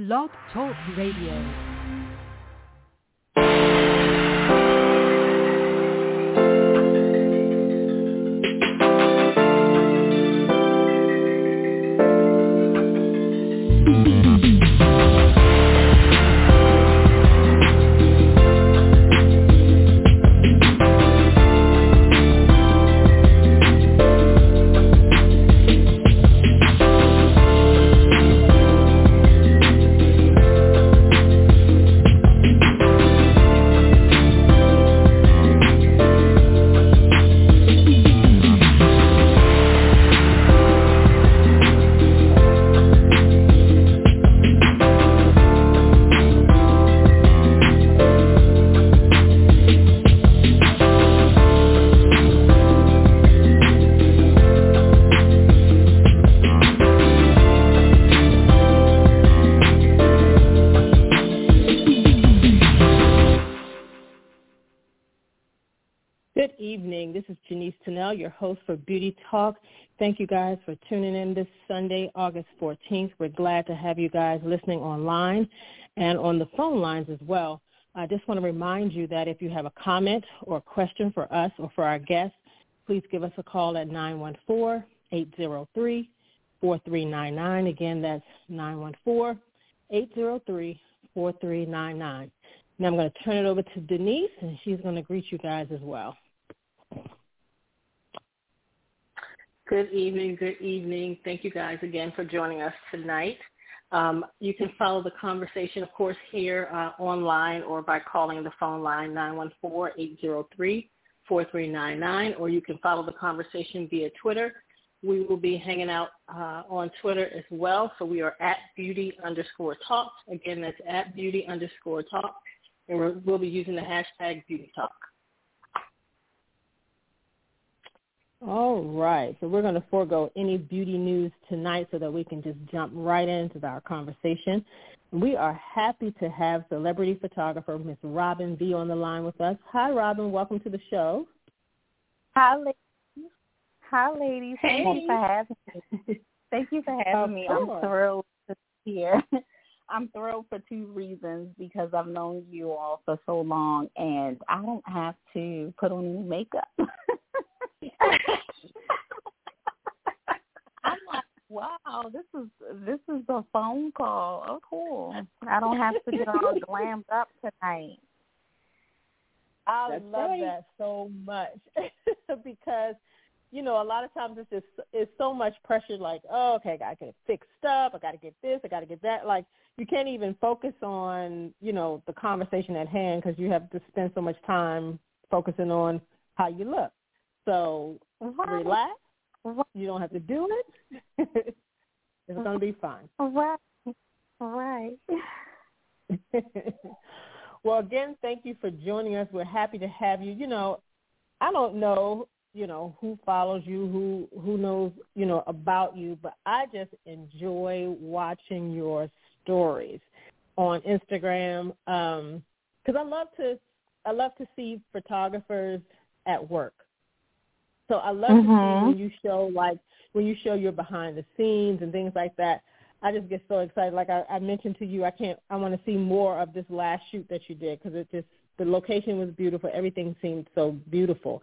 Blog Talk Radio. Host for Beauty Talk. Thank you guys for tuning in this Sunday, August 14th. We're glad to have you guys listening online and on the phone lines as well. I just want to remind you that if you have a comment or a question for us or for our guests, please give us a call at 914-803-4399. Again, that's 914-803-4399. Now I'm going to turn it over to Denise, and she's going to greet you guys as well. Good evening. Good evening. Thank you guys again for joining us tonight. Um, you can follow the conversation, of course, here uh, online or by calling the phone line 914-803-4399, or you can follow the conversation via Twitter. We will be hanging out uh, on Twitter as well. So we are at beauty underscore talk. Again, that's at beauty underscore talk. And we'll be using the hashtag beauty talk. All right. So we're going to forego any beauty news tonight so that we can just jump right into our conversation. We are happy to have celebrity photographer Miss Robin V on the line with us. Hi, Robin. Welcome to the show. Hi, ladies. Hi, ladies. Hey. Thank you for having me. Thank you for having me. I'm thrilled to be here. I'm thrilled for two reasons because I've known you all for so long and I don't have to put on any makeup. I'm like, wow, this is this is a phone call. Oh, cool. I don't have to get all glammed up tonight. I That's love right. that so much because you know a lot of times it's just it's so much pressure. Like, oh, okay, I got to get it fixed up. I got to get this. I got to get that. Like, you can't even focus on you know the conversation at hand because you have to spend so much time focusing on how you look. So Right. relax. Right. You don't have to do it. it's going to be fine. Right. Right. well, again, thank you for joining us. We're happy to have you. You know, I don't know, you know, who follows you, who who knows, you know, about you, but I just enjoy watching your stories on Instagram um cuz I love to I love to see photographers at work. So I love to see Mhm. when you show like when you show your behind the scenes and things like that. I just get so excited. Like I, I mentioned to you, I can't. I want to see more of this last shoot that you did because it just the location was beautiful. Everything seemed so beautiful.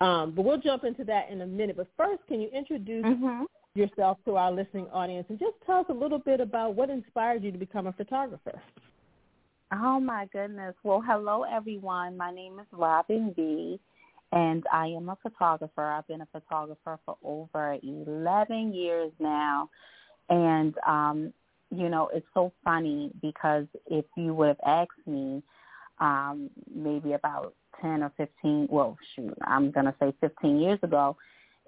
Um, but we'll jump into that in a minute. But first, can you introduce Mhm. yourself to our listening audience and just tell us a little bit about what inspired you to become a photographer? Oh my goodness. Well, hello everyone. My name is Robin V and I am a photographer. I've been a photographer for over 11 years now. And um you know, it's so funny because if you would have asked me um maybe about 10 or 15, well, shoot, I'm going to say 15 years ago,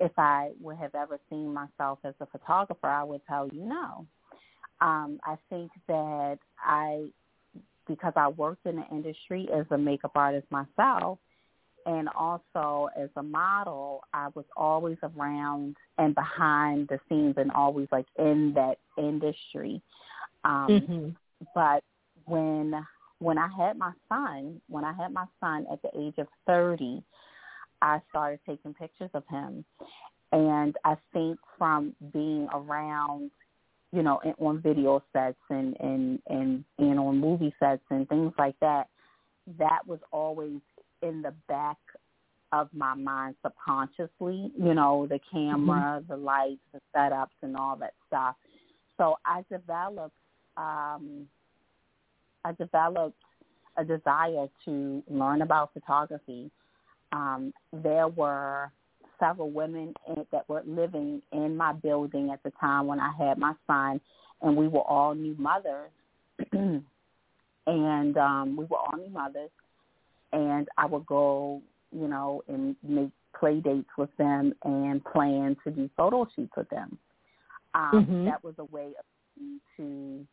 if I would have ever seen myself as a photographer, I would tell you no. Um, I think that I because I worked in the industry as a makeup artist myself and also as a model, I was always around and behind the scenes and always like in that industry. Um Mm-hmm. but when when I had my son, when I had my son at the age of 30, I started taking pictures of him. And I think from being around you know, on video sets and and and and on movie sets and things like that, that was always in the back of my mind subconsciously. You know, the camera, mm-hmm. the lights, the setups, and all that stuff. So I developed, um, I developed a desire to learn about photography. Um, there were several women in, that were living in my building at the time when I had my son, and we were all new mothers. and um, we were all new mothers, and I would go, you know, and make play dates with them and plan to do photo shoots with them. Um, mm-hmm. That was a way of to,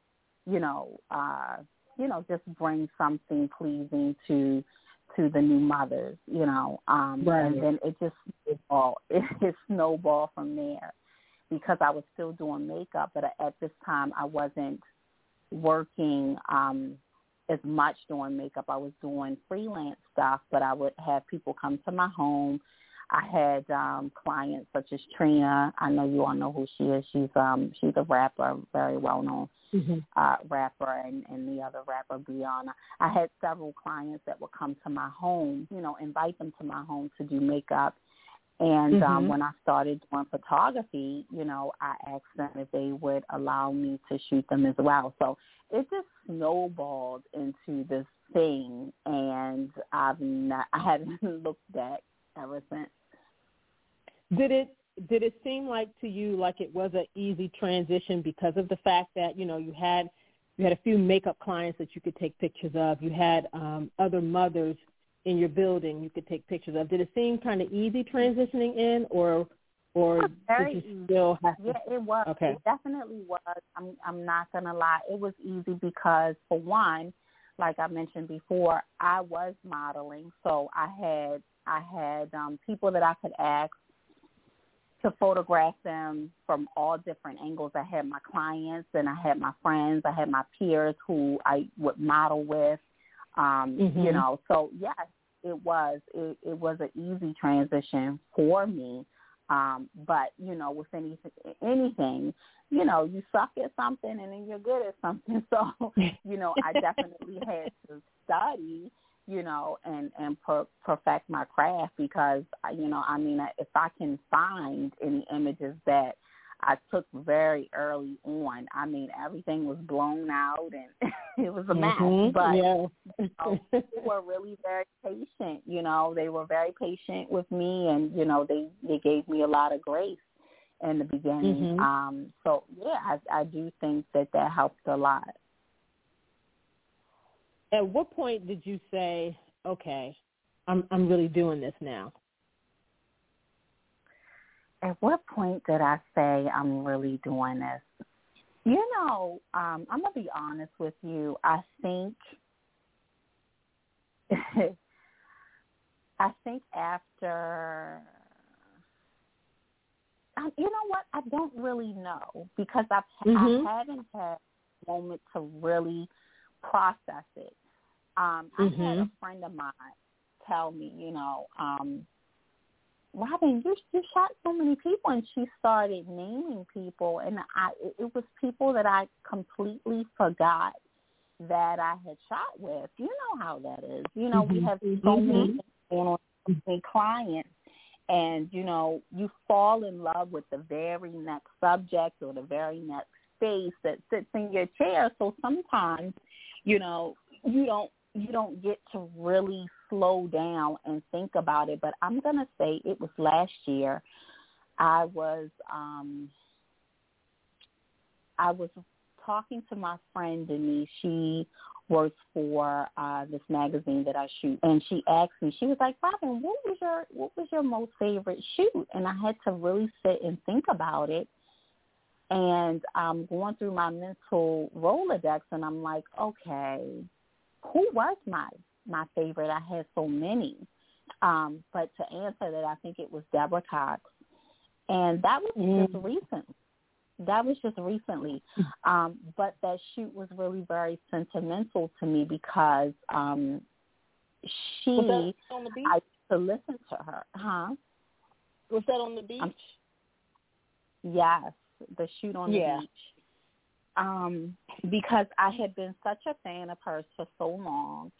you know, uh, you know, just bring something pleasing to to the new mothers, you know, um, right. and then it just it all it, it snowballed from there because I was still doing makeup, but at this time I wasn't working um, as much doing makeup. I was doing freelance stuff, but I would have people come to my home. I had um clients such as Trina. I know you all know who she is. She's um she's a rapper, very well known mm-hmm. uh, rapper and, and the other rapper, Brianna. I had several clients that would come to my home, you know, invite them to my home to do makeup. And um, mm-hmm. um, when I started doing photography, you know, I asked them if they would allow me to shoot them as well. So it just snowballed into this thing, and I've not, I haven't looked back ever since. Did it did it seem like to you like it was an easy transition because of the fact that you know you had you had a few makeup clients that you could take pictures of you had um other mothers in your building you could take pictures of. Did it seem kind of easy transitioning in or or did you still have to, yeah it was. Okay. It definitely was. I'm i'm not going to lie. It was easy because for one like i mentioned before i was modeling so i had i had um people that i could ask to photograph them from all different angles. I had my clients and I had my friends, I had my peers who I would model with. Um, mm-hmm. you know, so yes, it was it, it was an easy transition for me. Um, but you know, with any anything, you know, you suck at something and then you're good at something. So, you know, I definitely had to study you know, and and per, perfect my craft because you know, I mean, if I can find any images that I took very early on, I mean, everything was blown out and it was a mess. Mm-hmm. But yeah. you know, they were really very patient. You know, they were very patient with me, and you know, they they gave me a lot of grace in the beginning. Mm-hmm. Um, so yeah, I, I do think that that helped a lot at what point did you say, okay, I'm I'm really doing this now? At what point did I say I'm really doing this? You know, um, I'm gonna be honest with you. I think I think after um, you know what? I don't really know because I've mm-hmm. I haven't had a moment to really process it. Um, I mm-hmm. had a friend of mine tell me, you know, um, Robin, you you shot so many people, and she started naming people, and I it, was people that I completely forgot that I had shot with. You know how that is. You know, mm-hmm. we have so mm-hmm. many so many clients, and you know, you fall in love with the very next subject or the very next face that sits in your chair. So sometimes, you know, you don't you don't get to really slow down and think about it. But I'm gonna say it was last year. I was um I was talking to my friend Denise. She works for uh this magazine that I shoot and she asked me, she was like, Robin, what was your what was your most favorite shoot? And I had to really sit and think about it. And I'm going through my mental Rolodex and I'm like, okay, who was my my favorite? I had so many. Um, but to answer that, I think it was Deborah Cox, and that was mm. just recent. That was just recently, um, but that shoot was really very sentimental to me because um, she. Was that on the beach? I to listen to her, huh? Was that on the beach? Um, yes, the shoot on yeah. the beach. um, because I had been such a fan of hers for so long,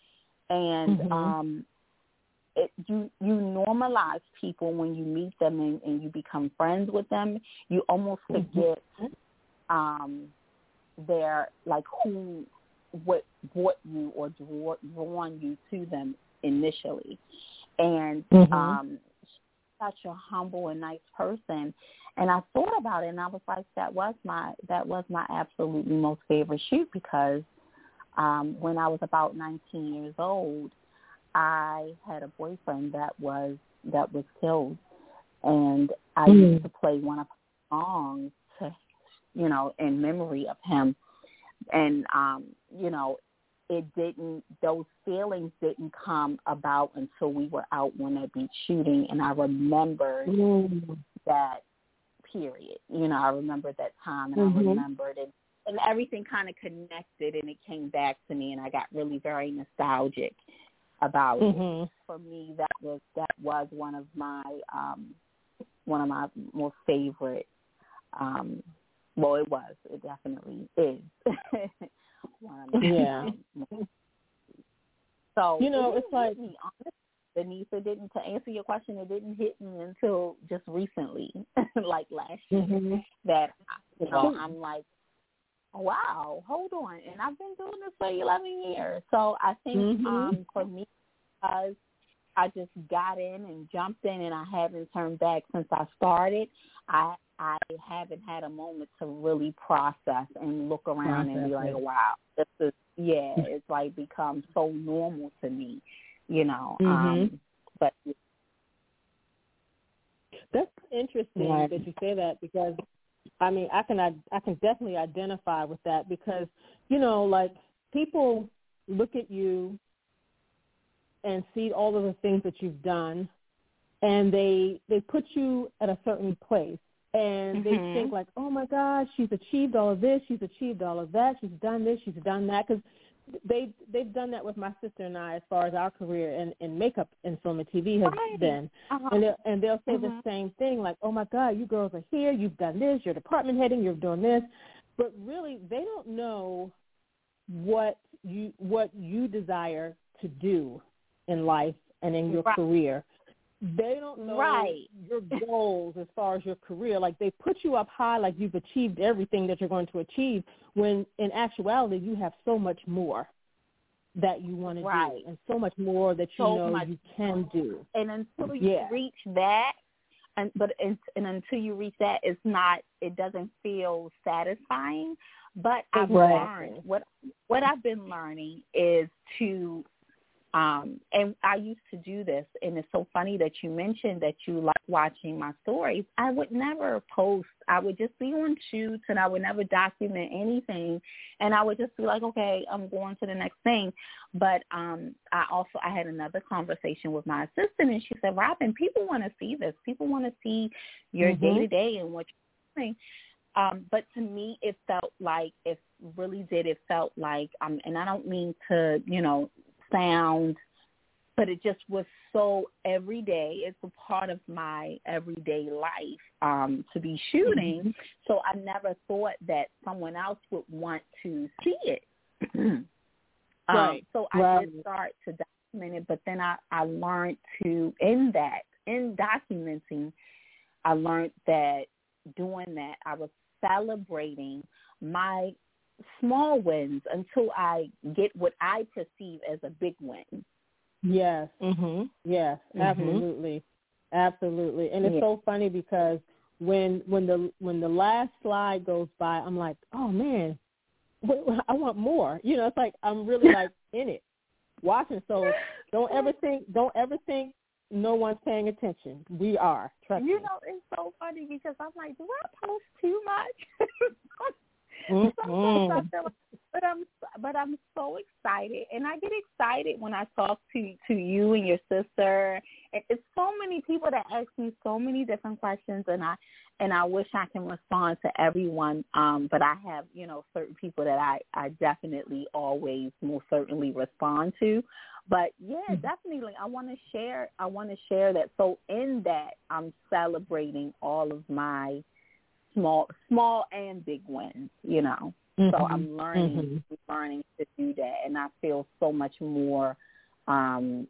and Mhm. um, it, you you normalize people when you meet them and, and you become friends with them. You almost Mhm. forget um, their like who what brought you or draw, drawn you to them initially, and Mhm. um, such a humble and nice person. And I thought about it, and I was like, that was my that was my absolutely most favorite shoot because um, when I was about 19 years old, I had a boyfriend that was that was killed, and I Mm. used to play one of his songs to, you know, in memory of him, and um, you know, it didn't those feelings didn't come about until we were out on that beach shooting, and I remembered Mm. that period. You know, I remembered that time and Mhm. I remembered it and everything kind of connected and it came back to me and I got really very nostalgic about it. Mhm. For me that was that was one of my um one of my most favorite um well it was, it definitely is. one of my Yeah. so You know, it it's like- me, honestly, Denise, it didn't to answer your question, it didn't hit me until just recently, like last year, Mhm. that you know, I'm like, wow, hold on, and I've been doing this for 11 years. So I think Mhm. um for me, because I just got in and jumped in, and I haven't turned back since I started. I I haven't had a moment to really process and look around and be like, wow, this is yeah, it's like become so normal to me, you know. Mhm. Um but That's interesting Right. that you say that because I mean I can I can definitely identify with that because you know like people look at you and see all of the things that you've done and they they put you at a certain place and they Mhm. think like oh my god she's achieved all of this she's achieved all of that she's done this she's done that because they they've done that with my sister and I as far as our career in in makeup and film and TV has Right. been uh-huh. and they'll, and they'll say the Mhm. same thing like oh my god you girls are here you've done this you're department heading you're doing this but really they don't know what you what you desire to do in life and in your Right. career they don't know Right. your goals as far as your career like they put you up high like you've achieved everything that you're going to achieve when in actuality you have so much more that you want to Right. do and so much more that you So know you can do and until you Yeah. reach that and but and, and until you reach that it's not it doesn't feel satisfying but i've Right. learned what what i've been learning is to um and i used to do this and it's so funny that you mentioned that you like watching my stories. I would never post. I would just be on shoots and i would never document anything. And i would just be like okay i'm going to the next thing. But um I also I had another conversation with my assistant and she said, Robin, people want to see this. People want to see your day to day and what you're doing. Um, but to me it felt like it really did. It felt like um and I don't mean to, you know, sound but it just was so everyday. It's a part of my everyday life um, to be shooting. So I never thought that someone else would want to see it. um, Right. So I Right. did start to document it, but then I, I learned to, in that, in documenting, I learned that doing that, I was celebrating my small wins until I get what I perceive as a big win. Yes, Mhm. yes, Mhm. absolutely, absolutely. And it's Yeah. so funny because when when the when the last slide goes by, I'm like, oh man, I want more. You know, it's like I'm really like in it, watching. So don't ever think, don't ever think no one's paying attention. We are. Trust You me. know, it's so funny because I'm like, do I post too much? Mhm. Sometimes I feel like, but I'm but I'm so excited, and I get excited when I talk to to you and your sister. And it's so many people that ask me so many different questions, and I and I wish I can respond to everyone. Um, but I have you know certain people that I I definitely always most certainly respond to. But yeah, Mhm. definitely, I want to share. I want to share that. So in that, I'm celebrating all of my small small and big wins, you know. Mm-hmm. So I'm learning, mm-hmm. learning to do that, and I feel so much more, um,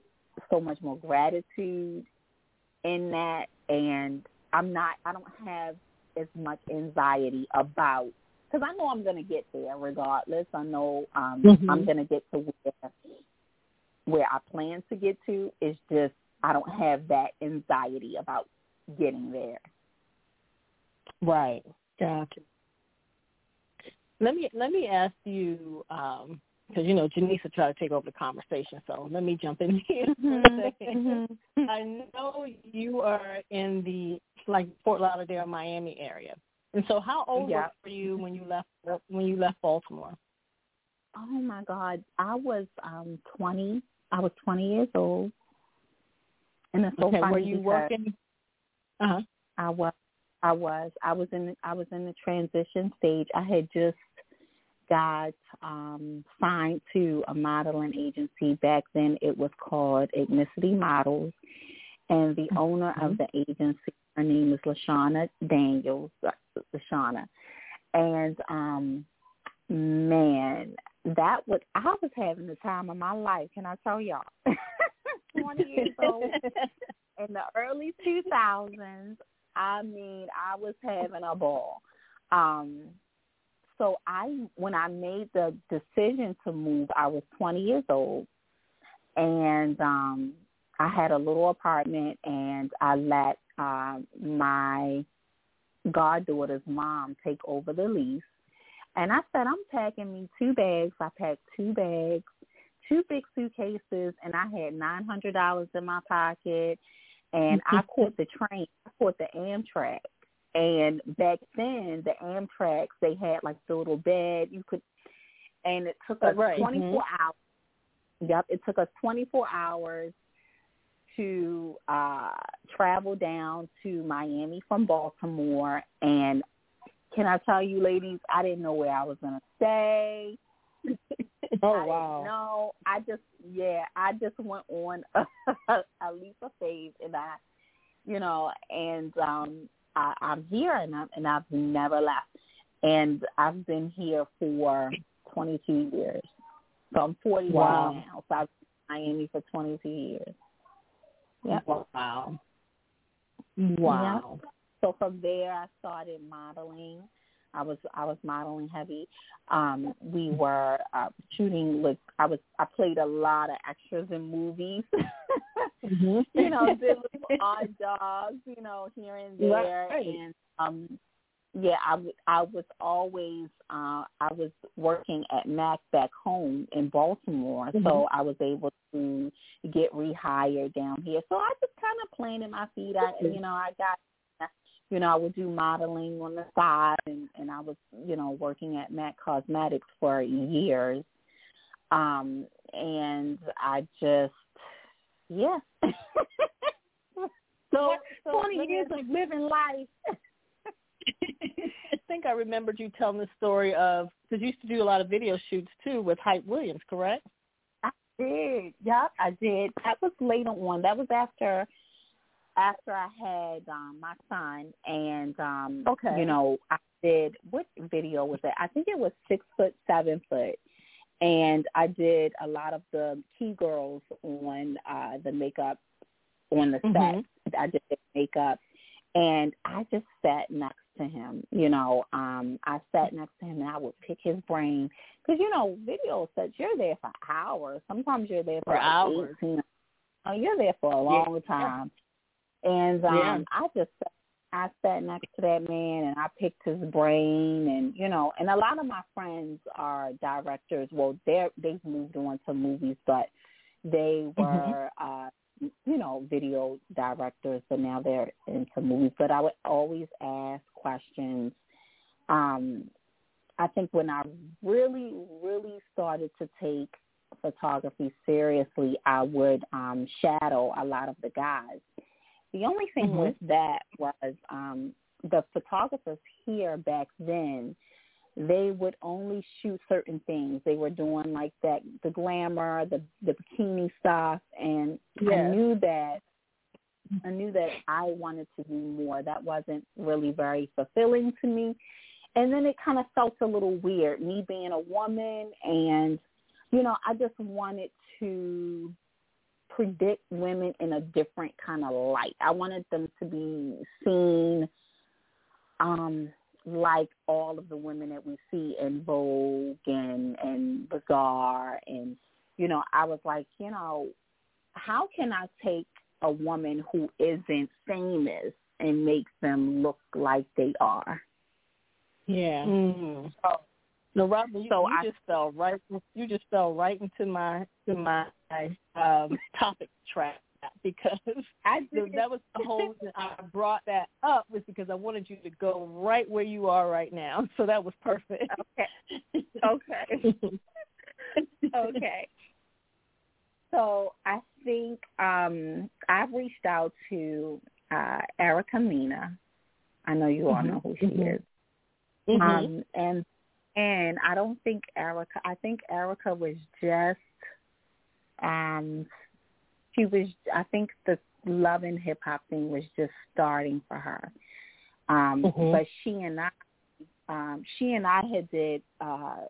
so much more gratitude in that, and I'm not, I don't have as much anxiety about because I know I'm going to get there regardless. I know um, mm-hmm. I'm going to get to where where I plan to get to. It's just I don't have that anxiety about getting there. Right. Gotcha. Let me let me ask you because um, you know Janice will try to take over the conversation. So let me jump in here mm-hmm. Mm-hmm. I know you are in the like Fort Lauderdale, Miami area, and so how old yeah. were you when you left when you left Baltimore? Oh my God, I was um twenty. I was twenty years old, and it's so okay, funny were you working? Uh huh. I was. I was. I was in. I was in the transition stage. I had just got um, signed to a modeling agency. Back then, it was called Ethnicity Models, and the mm-hmm. owner of the agency, her name is Lashana Daniels. Uh, Lashana, and um, man, that was I was having the time of my life. Can I tell y'all? Twenty years old in the early two thousands. I mean, I was having a ball. Um, so I, when I made the decision to move, I was 20 years old, and um, I had a little apartment, and I let uh, my goddaughter's mom take over the lease. And I said, I'm packing me two bags. I packed two bags, two big suitcases, and I had nine hundred dollars in my pocket. And I caught the train. I caught the Amtrak. And back then, the Amtrak's they had like the little bed you could, and it took us right. 24 mm-hmm. hours. Yep, it took us 24 hours to uh travel down to Miami from Baltimore and can I tell you ladies, I didn't know where I was going to stay. oh I wow. No, I just yeah, I just went on a, a leap of faith and I you know, and um I, I'm here and I and I've never left. And I've been here for twenty two years. So I'm forty wow. now. So I've been in Miami for twenty two years. Yep. Wow. Wow. So from there, I started modeling. I was I was modeling heavy. Um, we were uh, shooting with I was I played a lot of extras in movies. mm-hmm. you know, did little odd jobs, you know, here and there, right. and um, yeah, I, w- I was always uh, I was working at MAC back home in Baltimore, mm-hmm. so I was able to get rehired down here. So I just kind of planted my feet. I you know I got you know, I would do modeling on the side and, and I was, you know, working at MAC Cosmetics for years. Um, and I just, yeah. so, so 20 years of living life. I think I remembered you telling the story of, because you used to do a lot of video shoots too with Hype Williams, correct? I did. Yep, I did. That was later on. That was after after I had um my son and um okay. you know, I did what video was it? I think it was six foot, seven foot. And I did a lot of the key girls on uh the makeup on the mm-hmm. set. I did makeup and I just sat next to him. You know, um, I sat next to him and I would pick his brain because you know, video sets you're there for hours. Sometimes you're there for, for hours. 18. Oh, you're there for a long yeah. time. And um yeah. I just I sat next to that man and I picked his brain and you know, and a lot of my friends are directors. Well, they're they've moved on to movies, but they mm-hmm. were mm-hmm. uh you know, video directors, but now they're into movies. But I would always ask questions. Um, I think when I really, really started to take photography seriously, I would um, shadow a lot of the guys the only thing mm-hmm. with that was um, the photographers here back then, they would only shoot certain things. They were doing like that, the glamour, the the bikini stuff, and yes. I knew that I knew that I wanted to do more. That wasn't really very fulfilling to me. and then it kind of felt a little weird, me being a woman, and you know, I just wanted to predict women in a different kind of light. I wanted them to be seen um like all of the women that we see in Vogue and and Bazaar and you know, I was like, you know, how can I take a woman who isn't famous and make them look like they are? Yeah. Mm-hmm. So, no, Robin, you, so you I, just fell right. You just fell right into my to my um, topic track because I did. that was the whole reason I brought that up was because I wanted you to go right where you are right now. So that was perfect. Okay. Okay. okay. So I think um I've reached out to uh Erica Mena. I know you all mm-hmm. know who she mm-hmm. is. Mm-hmm. Um and and I don't think Erica I think Erica was just um she was I think the love and hip hop thing was just starting for her. Um mm-hmm. but she and I um she and I had did uh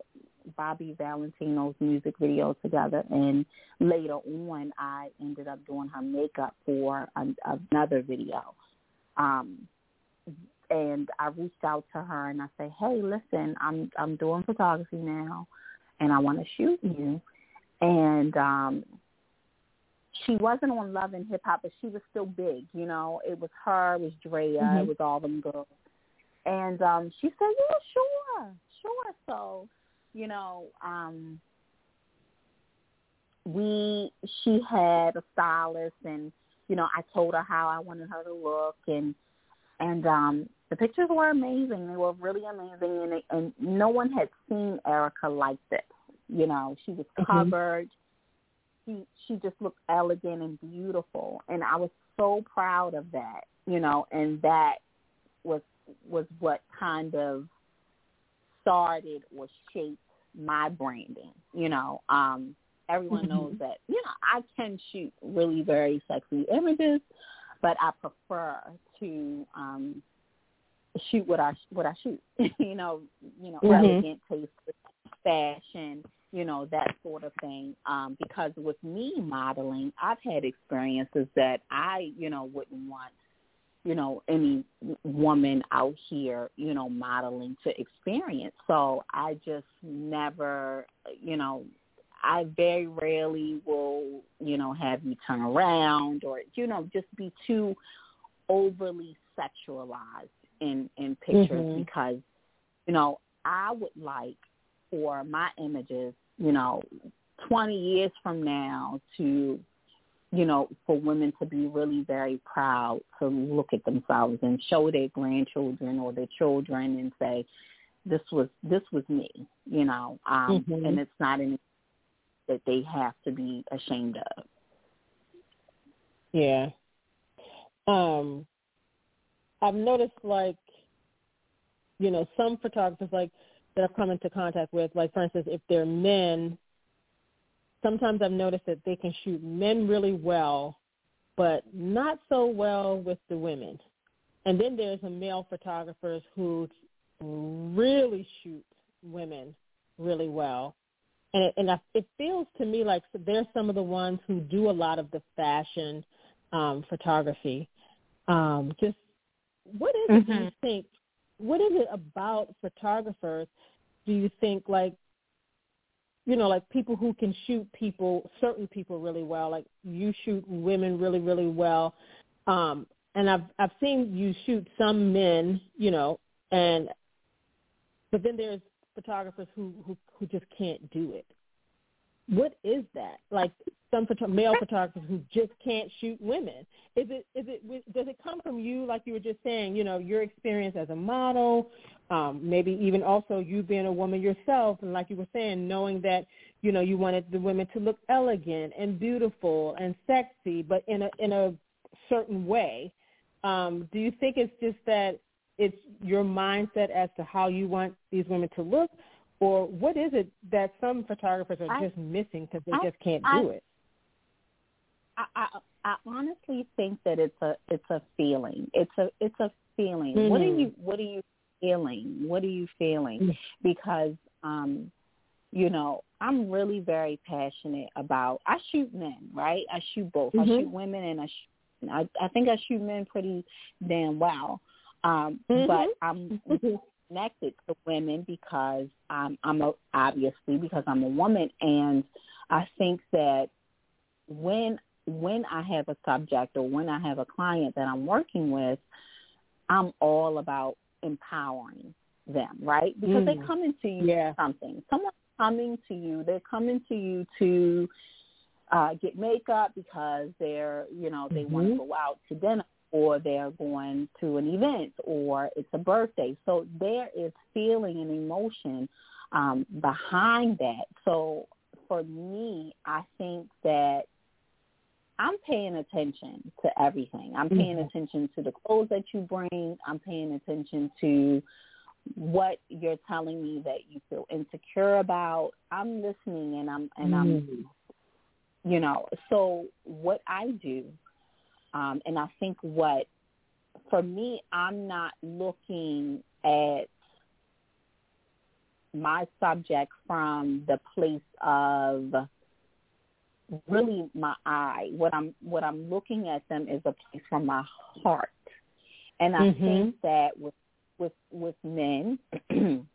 Bobby Valentino's music video together and later on I ended up doing her makeup for an, another video. Um and I reached out to her and I said, "Hey, listen, I'm I'm doing photography now and I want to shoot you." And um she wasn't on Love and Hip Hop, but she was still big. You know, it was her, it was Drea, mm-hmm. it was all them girls. And um she said, "Yeah, sure, sure." So, you know, um we she had a stylist, and you know, I told her how I wanted her to look, and and um the pictures were amazing. They were really amazing, and and no one had seen Erica like this. You know, she was mm-hmm. covered. Mm-hmm she she just looked elegant and beautiful and I was so proud of that, you know, and that was was what kind of started or shaped my branding, you know. Um everyone mm-hmm. knows that, you know, I can shoot really very sexy images, but I prefer to um shoot what I what I shoot. you know, you know, mm-hmm. elegant taste, fashion, you know, that sort of thing. Um, because with me modeling, I've had experiences that I, you know, wouldn't want, you know, any woman out here, you know, modeling to experience. So I just never, you know, I very rarely will, you know, have you turn around or, you know, just be too overly sexualized in, in pictures mm-hmm. because, you know, I would like for my images, you know, 20 years from now to, you know, for women to be really very proud to look at themselves and show their grandchildren or their children and say, this was this was me, you know, um, mm-hmm. and it's not anything that they have to be ashamed of. Yeah. Um, I've noticed like, you know, some photographers like that I've come into contact with, like for instance, if they're men, sometimes I've noticed that they can shoot men really well, but not so well with the women. And then there's a male photographers who really shoot women really well. And it, and I, it feels to me like they're some of the ones who do a lot of the fashion um, photography. Um, just what is mm-hmm. it you think what is it about photographers do you think like you know like people who can shoot people certain people really well like you shoot women really really well um and i've i've seen you shoot some men you know and but then there's photographers who who who just can't do it what is that? Like some photo- male photographers who just can't shoot women. Is it is it does it come from you like you were just saying? You know your experience as a model, um, maybe even also you being a woman yourself, and like you were saying, knowing that you know you wanted the women to look elegant and beautiful and sexy, but in a in a certain way. Um, do you think it's just that it's your mindset as to how you want these women to look, or what is it that some photographers are I, just missing because they I, just can't I, do it? I, I I honestly think that it's a it's a feeling. It's a it's a feeling. Mm-hmm. What are you what do you feeling? What are you feeling? Mm. Because um, you know, I'm really very passionate about. I shoot men, right? I shoot both. Mm-hmm. I shoot women, and I shoot. I, I think I shoot men pretty damn well. Um, mm-hmm. But I'm connected to women because I'm, I'm a, obviously because I'm a woman, and I think that when when I have a subject or when I have a client that I'm working with, I'm all about empowering them, right? Because mm. they come into you yeah. something. Someone coming to you. They're coming to you to uh, get makeup because they're, you know, they mm-hmm. want to go out to dinner or they're going to an event or it's a birthday. So there is feeling and emotion um, behind that. So for me, I think that I'm paying attention to everything. I'm paying mm-hmm. attention to the clothes that you bring. I'm paying attention to what you're telling me that you feel insecure about. I'm listening and I'm and I'm mm. you know, so what I do um and I think what for me I'm not looking at my subject from the place of really my eye. What I'm what I'm looking at them is a place from my heart. And I mm-hmm. think that with with with men,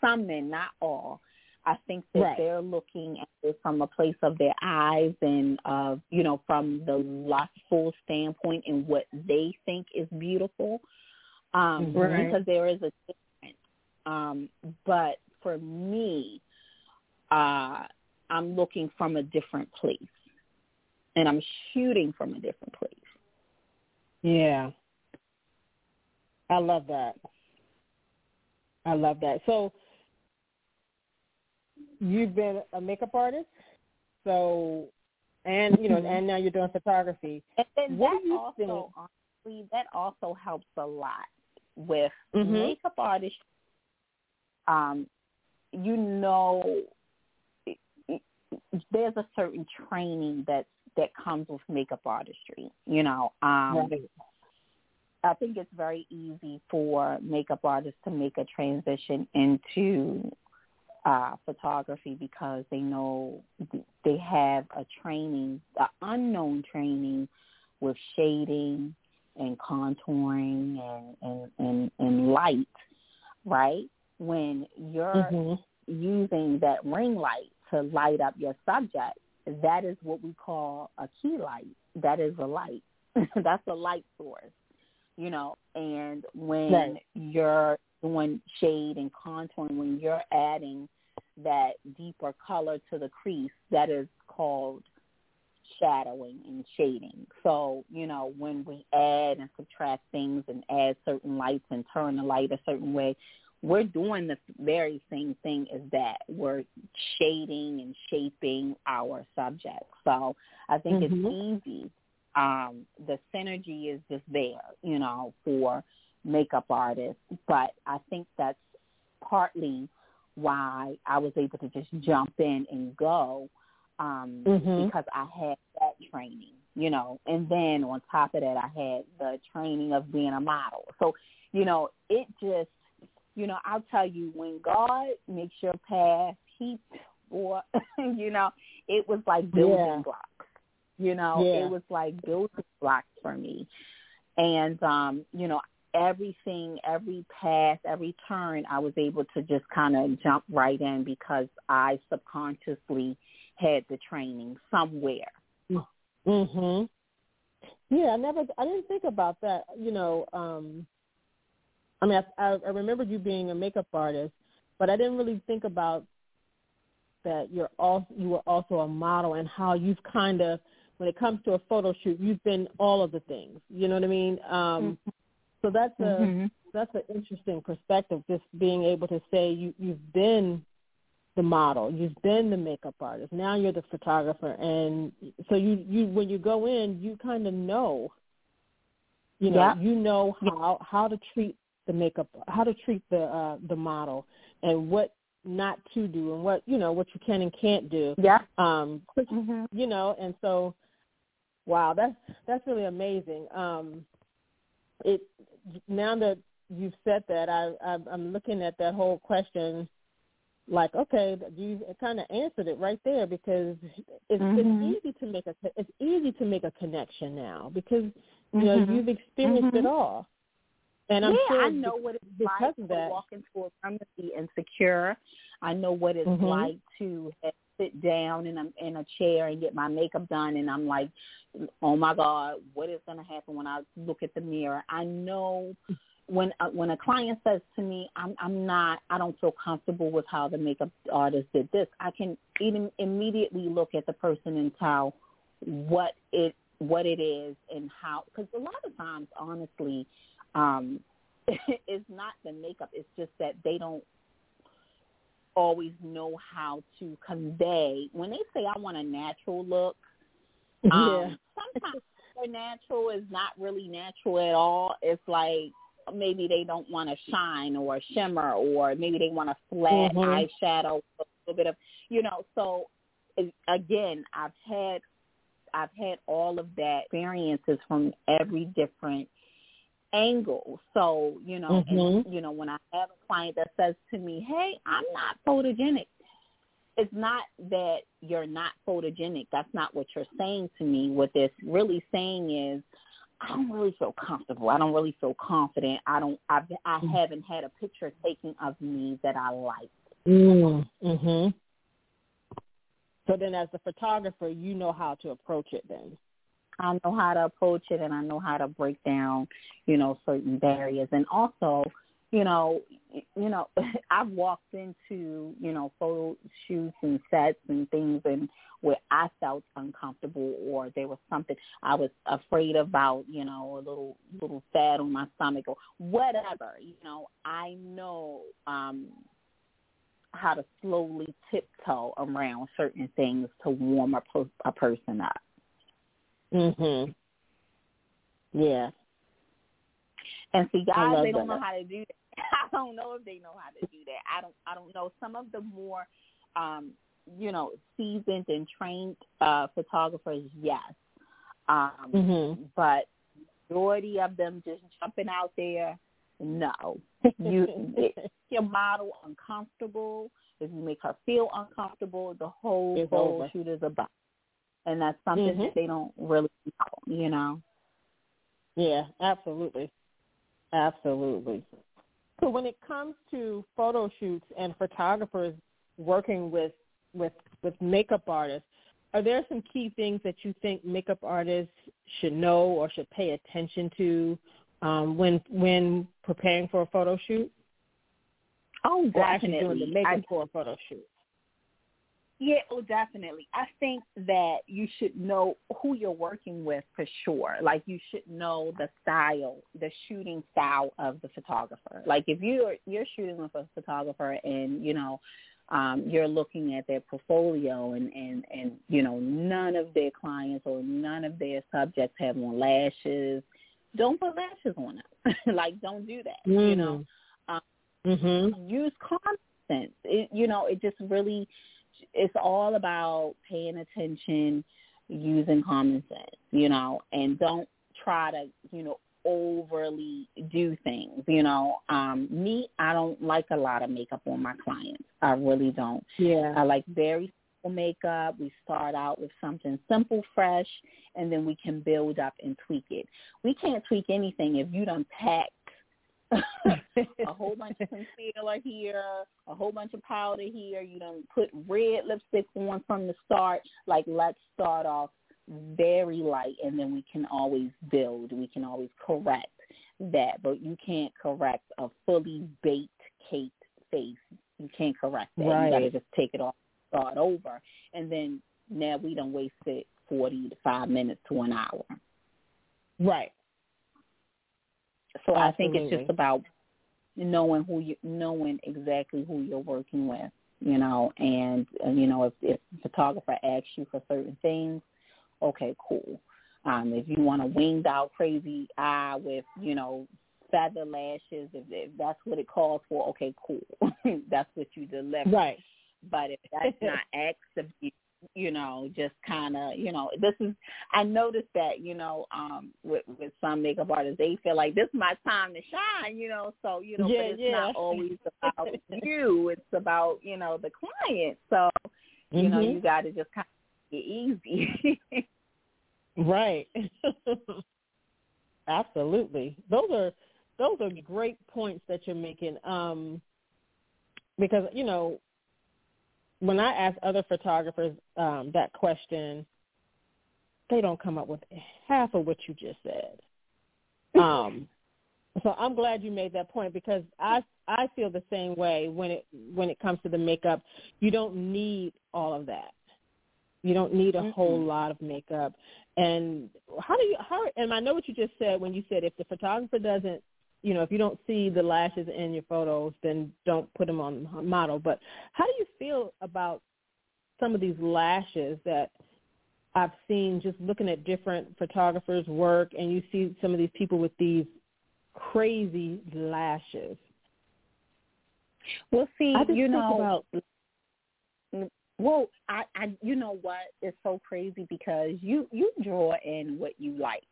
some men, not all. I think that right. they're looking at it from a place of their eyes and uh, you know, from the lustful standpoint and what they think is beautiful. Um, right. because there is a difference. Um, but for me, uh, I'm looking from a different place. And I'm shooting from a different place. Yeah. I love that. I love that. So you've been a makeup artist, so and you know, mm-hmm. and now you're doing photography. And then what that also think? honestly that also helps a lot with mm-hmm. makeup artists. Um, you know, there's a certain training that that comes with makeup artistry. You know, um, right. I think it's very easy for makeup artists to make a transition into uh, photography because they know they have a training, an unknown training with shading and contouring and, and, and, and light, right? When you're mm-hmm. using that ring light to light up your subject, that is what we call a key light. That is a light. That's a light source you know, and when right. you're doing shade and contouring, when you're adding that deeper color to the crease, that is called shadowing and shading. So, you know, when we add and subtract things and add certain lights and turn the light a certain way, we're doing the very same thing as that. We're shading and shaping our subject. So I think mm-hmm. it's easy um, the synergy is just there, you know, for makeup artists. But I think that's partly why I was able to just jump in and go um, mm-hmm. because I had that training, you know. And then on top of that, I had the training of being a model. So, you know, it just, you know, I'll tell you, when God makes your path, he, or, you know, it was like building yeah. blocks you know, yeah. it was like building blocks for me. And um, you know, everything, every path, every turn, I was able to just kind of jump right in because I subconsciously had the training somewhere. Mhm. Yeah, I never, I didn't think about that. You know, um, I mean, I, I remember you being a makeup artist, but I didn't really think about that. You're also, you were also a model, and how you've kind of when it comes to a photo shoot, you've been all of the things. You know what I mean? Um, mm-hmm. So that's a mm-hmm. that's an interesting perspective. Just being able to say you you've been the model, you've been the makeup artist. Now you're the photographer, and so you you when you go in, you kind of know. You know, yeah. you know how how to treat the makeup, how to treat the uh, the model, and what not to do, and what you know what you can and can't do. Yeah. Um. Mm-hmm. You know, and so Wow, that's that's really amazing. Um, it now that you've said that, I, I I'm looking at that whole question like, okay, you kind of answered it right there because it's, mm-hmm. it's easy to make a it's easy to make a connection now because you know mm-hmm. you've experienced mm-hmm. it all. And I'm yeah, sure I know what it's like to walk into a pharmacy and secure. I know what it's mm-hmm. like to sit down in a in a chair and get my makeup done, and I'm like, oh my god, what is going to happen when I look at the mirror? I know when uh, when a client says to me, I'm I'm not, I don't feel comfortable with how the makeup artist did this. I can even immediately look at the person and tell what it what it is and how. Because a lot of times, honestly, um, it's not the makeup. It's just that they don't always know how to convey when they say I want a natural look. Um, sometimes their natural is not really natural at all. It's like maybe they don't want to shine or shimmer or maybe they want a flat mm-hmm. eyeshadow, a little bit of, you know, so again, I've had, I've had all of that experiences from every different angle. So, you know, mm-hmm. and, you know, when I have a client that says to me, hey, I'm not photogenic, it's not that you're not photogenic. That's not what you're saying to me. What it's really saying is, I don't really feel comfortable. I don't really feel confident. I don't. I've, I mm. haven't had a picture taken of me that I like. Mm. Mhm. So then, as a photographer, you know how to approach it. Then I know how to approach it, and I know how to break down, you know, certain barriers, and also, you know, you know, I've walked into, you know, photo shoots and sets and things, and where I felt uncomfortable or there was something I was afraid about, you know, a little little fat on my stomach or whatever, you know, I know um how to slowly tiptoe around certain things to warm a, per- a person up. Mhm. Yeah. And see, guys, they don't that. know how to do that. I don't know if they know how to do that. I don't. I don't know. Some of the more um, you know, seasoned and trained uh, photographers, yes. Um, mm-hmm. But majority of them just jumping out there, no. You make your model uncomfortable. If you make her feel uncomfortable, the whole it's over. shoot is about. And that's something mm-hmm. that they don't really know, you know. Yeah, absolutely. Absolutely. So when it comes to photo shoots and photographers working with with with makeup artists, are there some key things that you think makeup artists should know or should pay attention to um, when when preparing for a photo shoot? Oh, definitely. Or actually doing the makeup I, for a photo shoot. Yeah, oh, definitely. I think that you should know who you're working with for sure. Like you should know the style, the shooting style of the photographer. Like if you're you're shooting with a photographer and you know um, you're looking at their portfolio and, and, and, you know, none of their clients or none of their subjects have on lashes. Don't put lashes on them. like, don't do that, mm. you know. Um, mm-hmm. Use common sense. It, you know, it just really, it's all about paying attention, using common sense, you know, and don't try to, you know, overly do things. You know, um, me, I don't like a lot of makeup on my clients. I really don't. Yeah. I like very simple makeup. We start out with something simple, fresh, and then we can build up and tweak it. We can't tweak anything if you don't pack a whole bunch of concealer here, a whole bunch of powder here. You don't put red lipstick on from the start. Like, let's start off very light and then we can always build. We can always correct that. But you can't correct a fully baked cake face. You can't correct that. Right. You gotta just take it off, start over. And then now we don't waste it forty to five minutes to an hour. Right. So Absolutely. I think it's just about knowing who you knowing exactly who you're working with, you know, and uh, you know if if the photographer asks you for certain things, okay, cool. Um, if you want a winged out crazy eye with, you know, feather lashes, if, if that's what it calls for, okay, cool. that's what you deliver. Right. But if that's not asked of you, you know, just kind of, you know, this is, I noticed that, you know, um, with, with some makeup artists, they feel like this is my time to shine, you know, so, you know, yeah, but it's yeah. not always about you. It's about, you know, the client. So, you mm-hmm. know, you got to just kind of get easy. right. Absolutely. Those are, those are great points that you're making. Um, because, you know, when I ask other photographers um, that question, they don't come up with half of what you just said. Um, so I'm glad you made that point because I I feel the same way when it when it comes to the makeup. You don't need all of that. You don't need a mm-hmm. whole lot of makeup. And how do you how and I know what you just said when you said if the photographer doesn't you know, if you don't see the lashes in your photos, then don't put them on model. But how do you feel about some of these lashes that I've seen just looking at different photographers' work, and you see some of these people with these crazy lashes? Well, see, you know, about, well, I, I, you know what? It's so crazy because you you draw in what you like.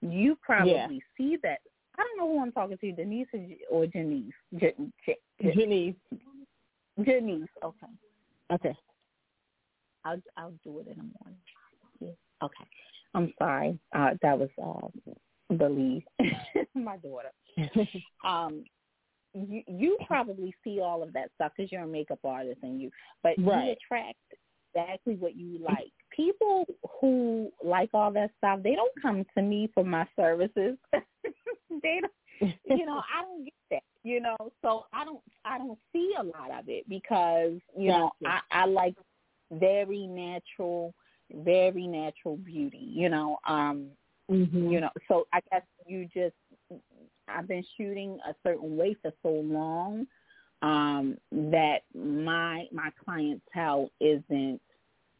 You probably yeah. see that I don't know who I'm talking to, Denise or Janice. J- J- Janice. Janice. Okay. Okay. I'll I'll do it in the morning. Yeah. Okay. I'm sorry. Uh, that was uh, believe my daughter. um, you you probably see all of that stuff because you're a makeup artist and you, but right. you attract exactly what you like. People who like all that stuff, they don't come to me for my services. they don't, you know, I don't get that, you know. So I don't, I don't see a lot of it because you know I, I like very natural, very natural beauty, you know. Um, mm-hmm. you know, so I guess you just, I've been shooting a certain way for so long um that my my clientele isn't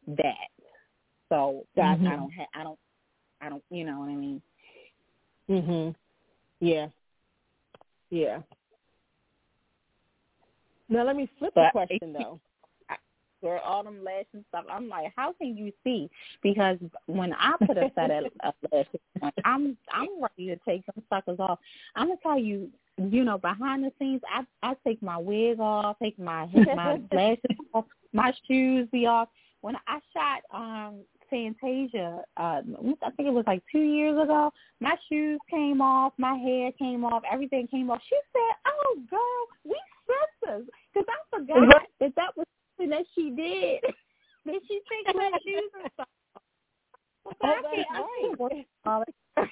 that so mm-hmm. I don't have I don't I don't you know what I mean mhm yeah. Yeah. Now let me flip the question though. For all them lashes and stuff, I'm like, how can you see? Because when I put a set of lashes on, I'm I'm ready to take them suckers off. I'm gonna tell you, you know, behind the scenes, I I take my wig off, take my my lashes off, my shoes be off. When I shot um Fantasia, uh, I think it was like two years ago. My shoes came off, my hair came off, everything came off. She said, "Oh, girl, we sisters," because I forgot that that was something that she did. Did she take my shoes and stuff? oh, that's right.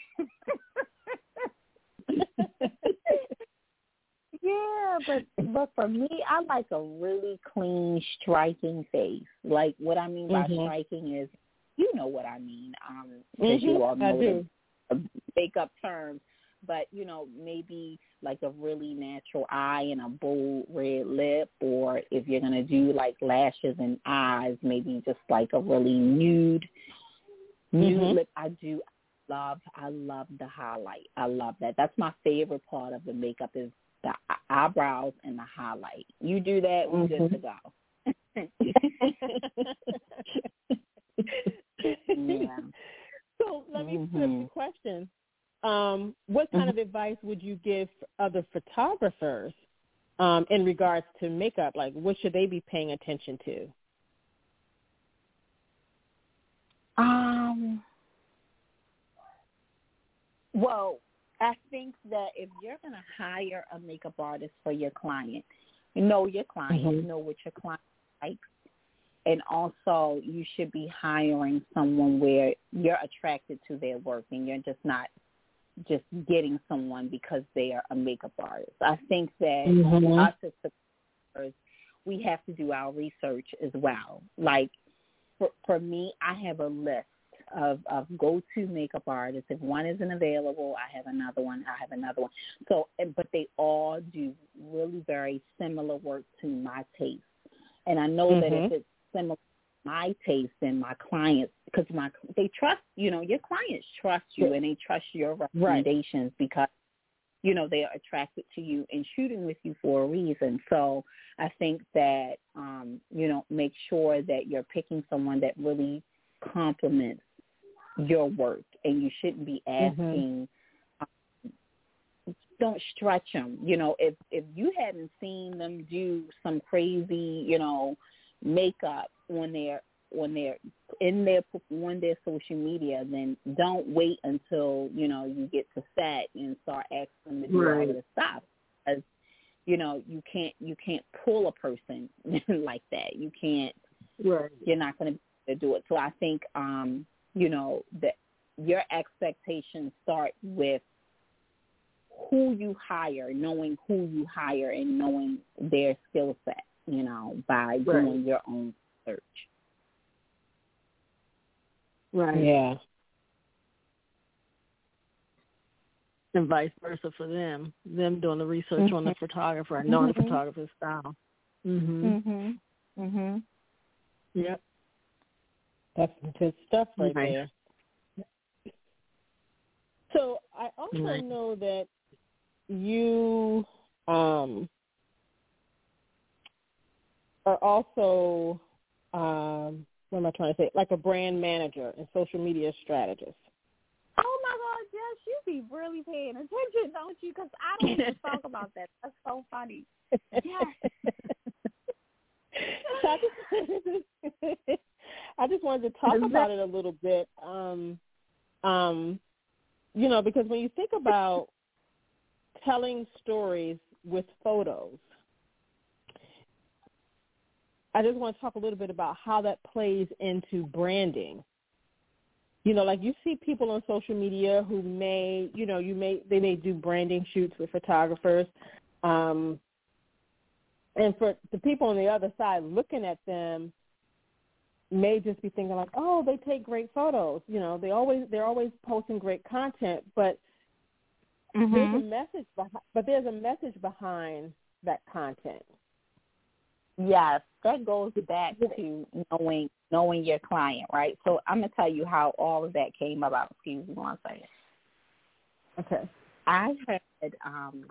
yeah, but but for me, I like a really clean, striking face. Like what I mean by mm-hmm. striking is you know what I mean, um, mm-hmm. you all know I do. the makeup terms. But you know, maybe like a really natural eye and a bold red lip, or if you're gonna do like lashes and eyes, maybe just like a really nude, nude mm-hmm. lip. I do love, I love the highlight. I love that. That's my favorite part of the makeup is the eyebrows and the highlight. You do that, we're mm-hmm. good to go. yeah. So let me mm-hmm. flip the question. Um, what kind mm-hmm. of advice would you give other photographers um, in regards to makeup? Like, what should they be paying attention to? Um. Well, I think that if you're going to hire a makeup artist for your client, know your client, mm-hmm. know what your client likes, and also you should be hiring someone where you're attracted to their work and you're just not just getting someone because they are a makeup artist. I think that mm-hmm. us as photographers, we have to do our research as well. Like for, for me, I have a list of, of go-to makeup artists. If one isn't available, I have another one. I have another one. So, but they all do really very similar work to my taste. And I know mm-hmm. that if it's similar my taste and my clients because my they trust you know your clients trust you and they trust your recommendations right. because you know they're attracted to you and shooting with you for a reason. So I think that um, you know make sure that you're picking someone that really complements your work, and you shouldn't be Mm-hmm. asking. Um, don't stretch them. You know, if if you hadn't seen them do some crazy, you know, makeup on their on their in their on their social media, then don't wait until you know you get to set and start asking them to do Right. all the stuff. Because you know you can't you can't pull a person like that. You can't. Right. You're not going to be able to do it. So I think um, you know that your expectations start with who you hire, knowing who you hire, and knowing their skill set. You know, by Right. doing your own search. Right. Yeah. And vice versa for them. Them doing the research on the photographer and knowing the Mhm. photographer's style. Mhm. Mhm. Mhm. Yep. That's good stuff right Right. there. So I also Right. know that you um are also um what am I trying to say? Like a brand manager and social media strategist. Oh my God, Jess, you be really paying attention, don't you? Because I don't even talk about that. That's so funny. Yes. I just, I just wanted to talk about it a little bit. Um, um, you know, because when you think about telling stories with photos, I just want to talk a little bit about how that plays into branding. You know, like you see people on social media who may, you know, you may they may do branding shoots with photographers. Um, and for the people on the other side looking at them may just be thinking like, oh, they take great photos. You know, they always they're always posting great content, but there's a message behind, but there's a message behind that content. Yes, that goes back to knowing knowing your client, right? So I'm gonna tell you how all of that came about. Excuse me one second. Okay. I had, um,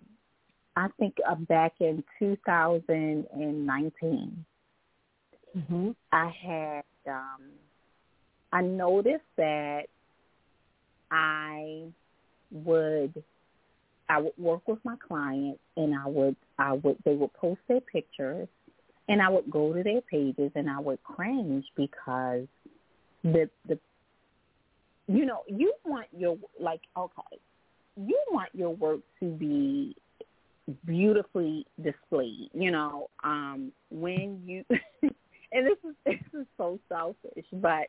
I think uh, back in 2019, hmm I had, um, I noticed that I would, I would work with my clients, and I would, I would, they would post their pictures, and I would go to their pages, and I would cringe because the the, you know, you want your like, okay, you want your work to be beautifully displayed. You know, um, when you and this is this is so selfish, but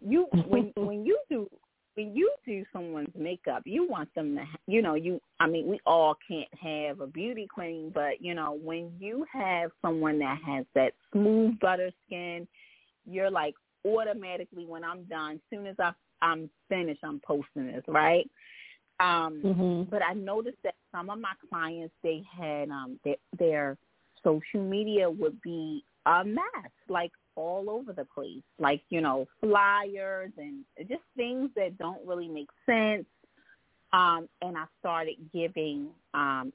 you when when you do when you do someone's makeup, you want them to, you know, you. I mean, we all can't have a beauty queen, but you know, when you have someone that has that smooth butter skin, you're like automatically when I'm done, soon as I I'm finished, I'm posting this, right? Um, hmm but I noticed that some of my clients they had um their, their social media would be a mess, like all over the place, like you know flyers and just things that don't really make sense. Um, and I started giving um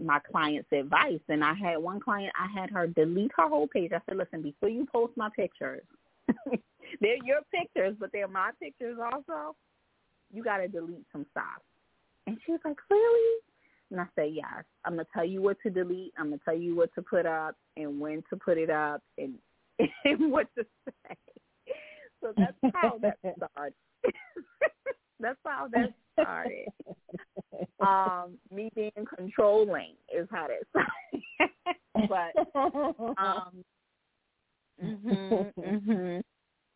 my clients advice, and I had one client I had her delete her whole page. I said, listen, before you post my pictures, they're your pictures, but they're my pictures also. You got to delete some stuff. And she was like, really? And I said, yes. I'm going to tell you what to delete. I'm going to tell you what to put up and when to put it up and, and what to say. So that's how that started. that's how that started. Um, me being controlling is how that started. but um mhm mhm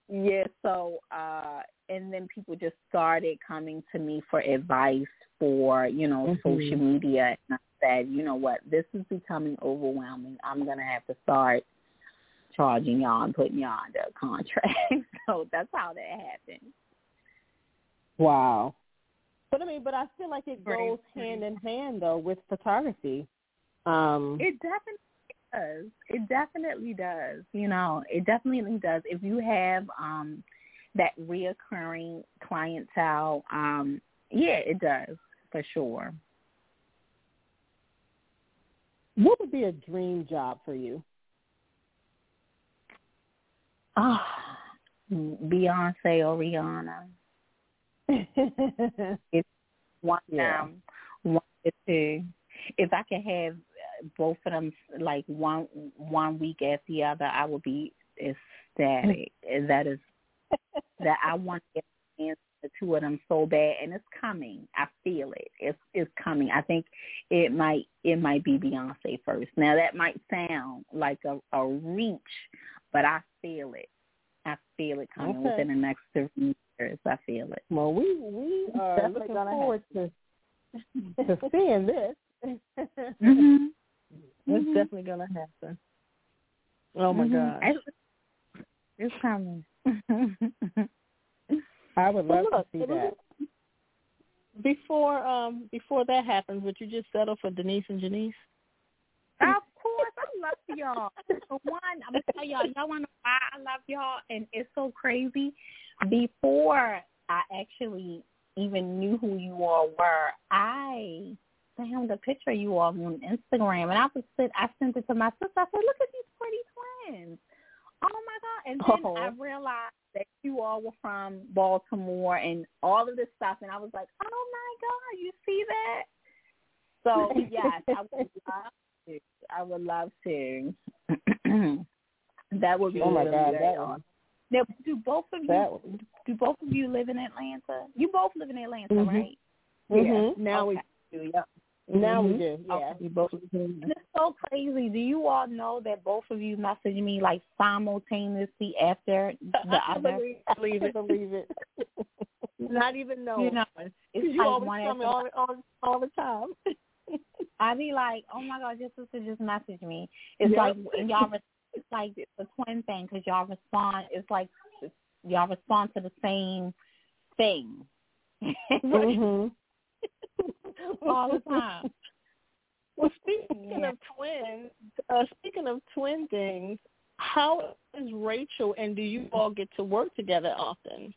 yeah so uh and then people just started coming to me for advice for you know Mhm. social media and i said you know what this is becoming overwhelming i'm going to have to start charging y'all and putting y'all under a contract so that's how that happened wow. But I mean, but I feel like it goes hand in hand though with photography. Um, It definitely does. It definitely does. You know, it definitely does. If you have um that reoccurring clientele, um, yeah, it does for sure. what would be a dream job for you? Oh, Beyonce or Rihanna. it's one yeah. um, one to two. If I could have both of them like one one week after the other, I would be ecstatic. that is that I want to get the two of them so bad, and it's coming. I feel it. It's it's coming. I think it might it might be Beyonce first. Now that might sound like a, a reach, but I feel it. I feel it coming okay. within the next three years. I feel it. Well, we we are looking forward to to seeing this. mm-hmm. It's mm-hmm. definitely gonna happen. Oh my mm-hmm. gosh, it's coming. I would love look, to see that. Before um before that happens, would you just settle for Denise and Janice? Of course, I love to y'all. For one, I'm gonna tell y'all, y'all wanna know why I love y'all, and it's so crazy. Before I actually even knew who you all were, I found a picture of you all on Instagram, and I was I sent it to my sister. I said, "Look at these pretty twins." Oh my god! And then oh. I realized that you all were from Baltimore and all of this stuff, and I was like, "Oh my god, you see that?" So yes, I would love to. I would love to. that would be oh my really god, Now, do both of you do both of you live in Atlanta? You both live in Atlanta, mm-hmm. right? Mm-hmm. Yeah. Now okay. we do. Yep. Now mm-hmm. we do. Yeah, okay. we both. It's so crazy. Do you all know that both of you messaged me like simultaneously after the I other? Believe, it. Believe it. Not even knowing. You know, it's you like always tell me all, all, all the time. I be like, oh my god, your sister just messaged me. It's like y'all. re- It's like the twin thing because y'all respond. It's like y'all respond to the same thing. mm-hmm. all the time. Well, speaking yeah. of twins, uh, speaking of twin things, how is Rachel and do you all get to work together often?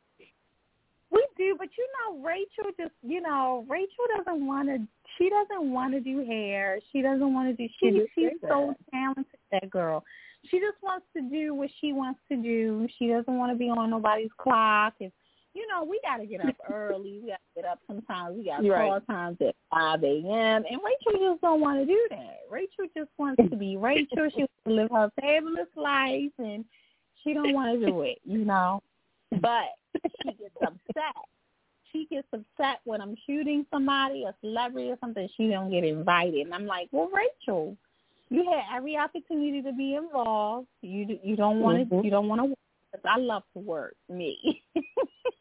We do, but you know, Rachel just, you know, Rachel doesn't want to. She doesn't want to do hair. She doesn't want to do. She, she's so talented, that girl. She just wants to do what she wants to do. She doesn't want to be on nobody's clock. If you know, we got to get up early. We got to get up sometimes. We got right. call times at 5 a.m. And Rachel just don't want to do that. Rachel just wants to be Rachel. She wants to live her fabulous life, and she don't want to do it, you know. But she gets upset. She gets upset when I'm shooting somebody, a celebrity or something. She don't get invited, and I'm like, well, Rachel, you had every opportunity to be involved. You you don't want to. Mm-hmm. You don't want to I love to work, me.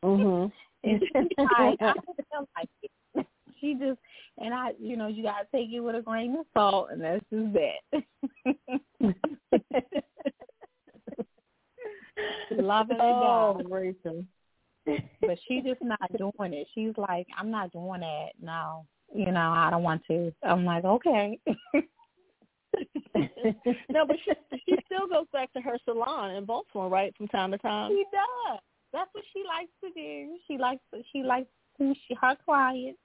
mm-hmm. and I, like it. She just and I, you know, you gotta take it with a grain of salt, and that's just that. love it oh, Rachel. But she just not doing it. She's like, I'm not doing that. No, you know, I don't want to. I'm like, okay. no, but she she still goes back to her salon in Baltimore, right, from time to time. She does. That's what she likes to do. She likes she likes to she her clients.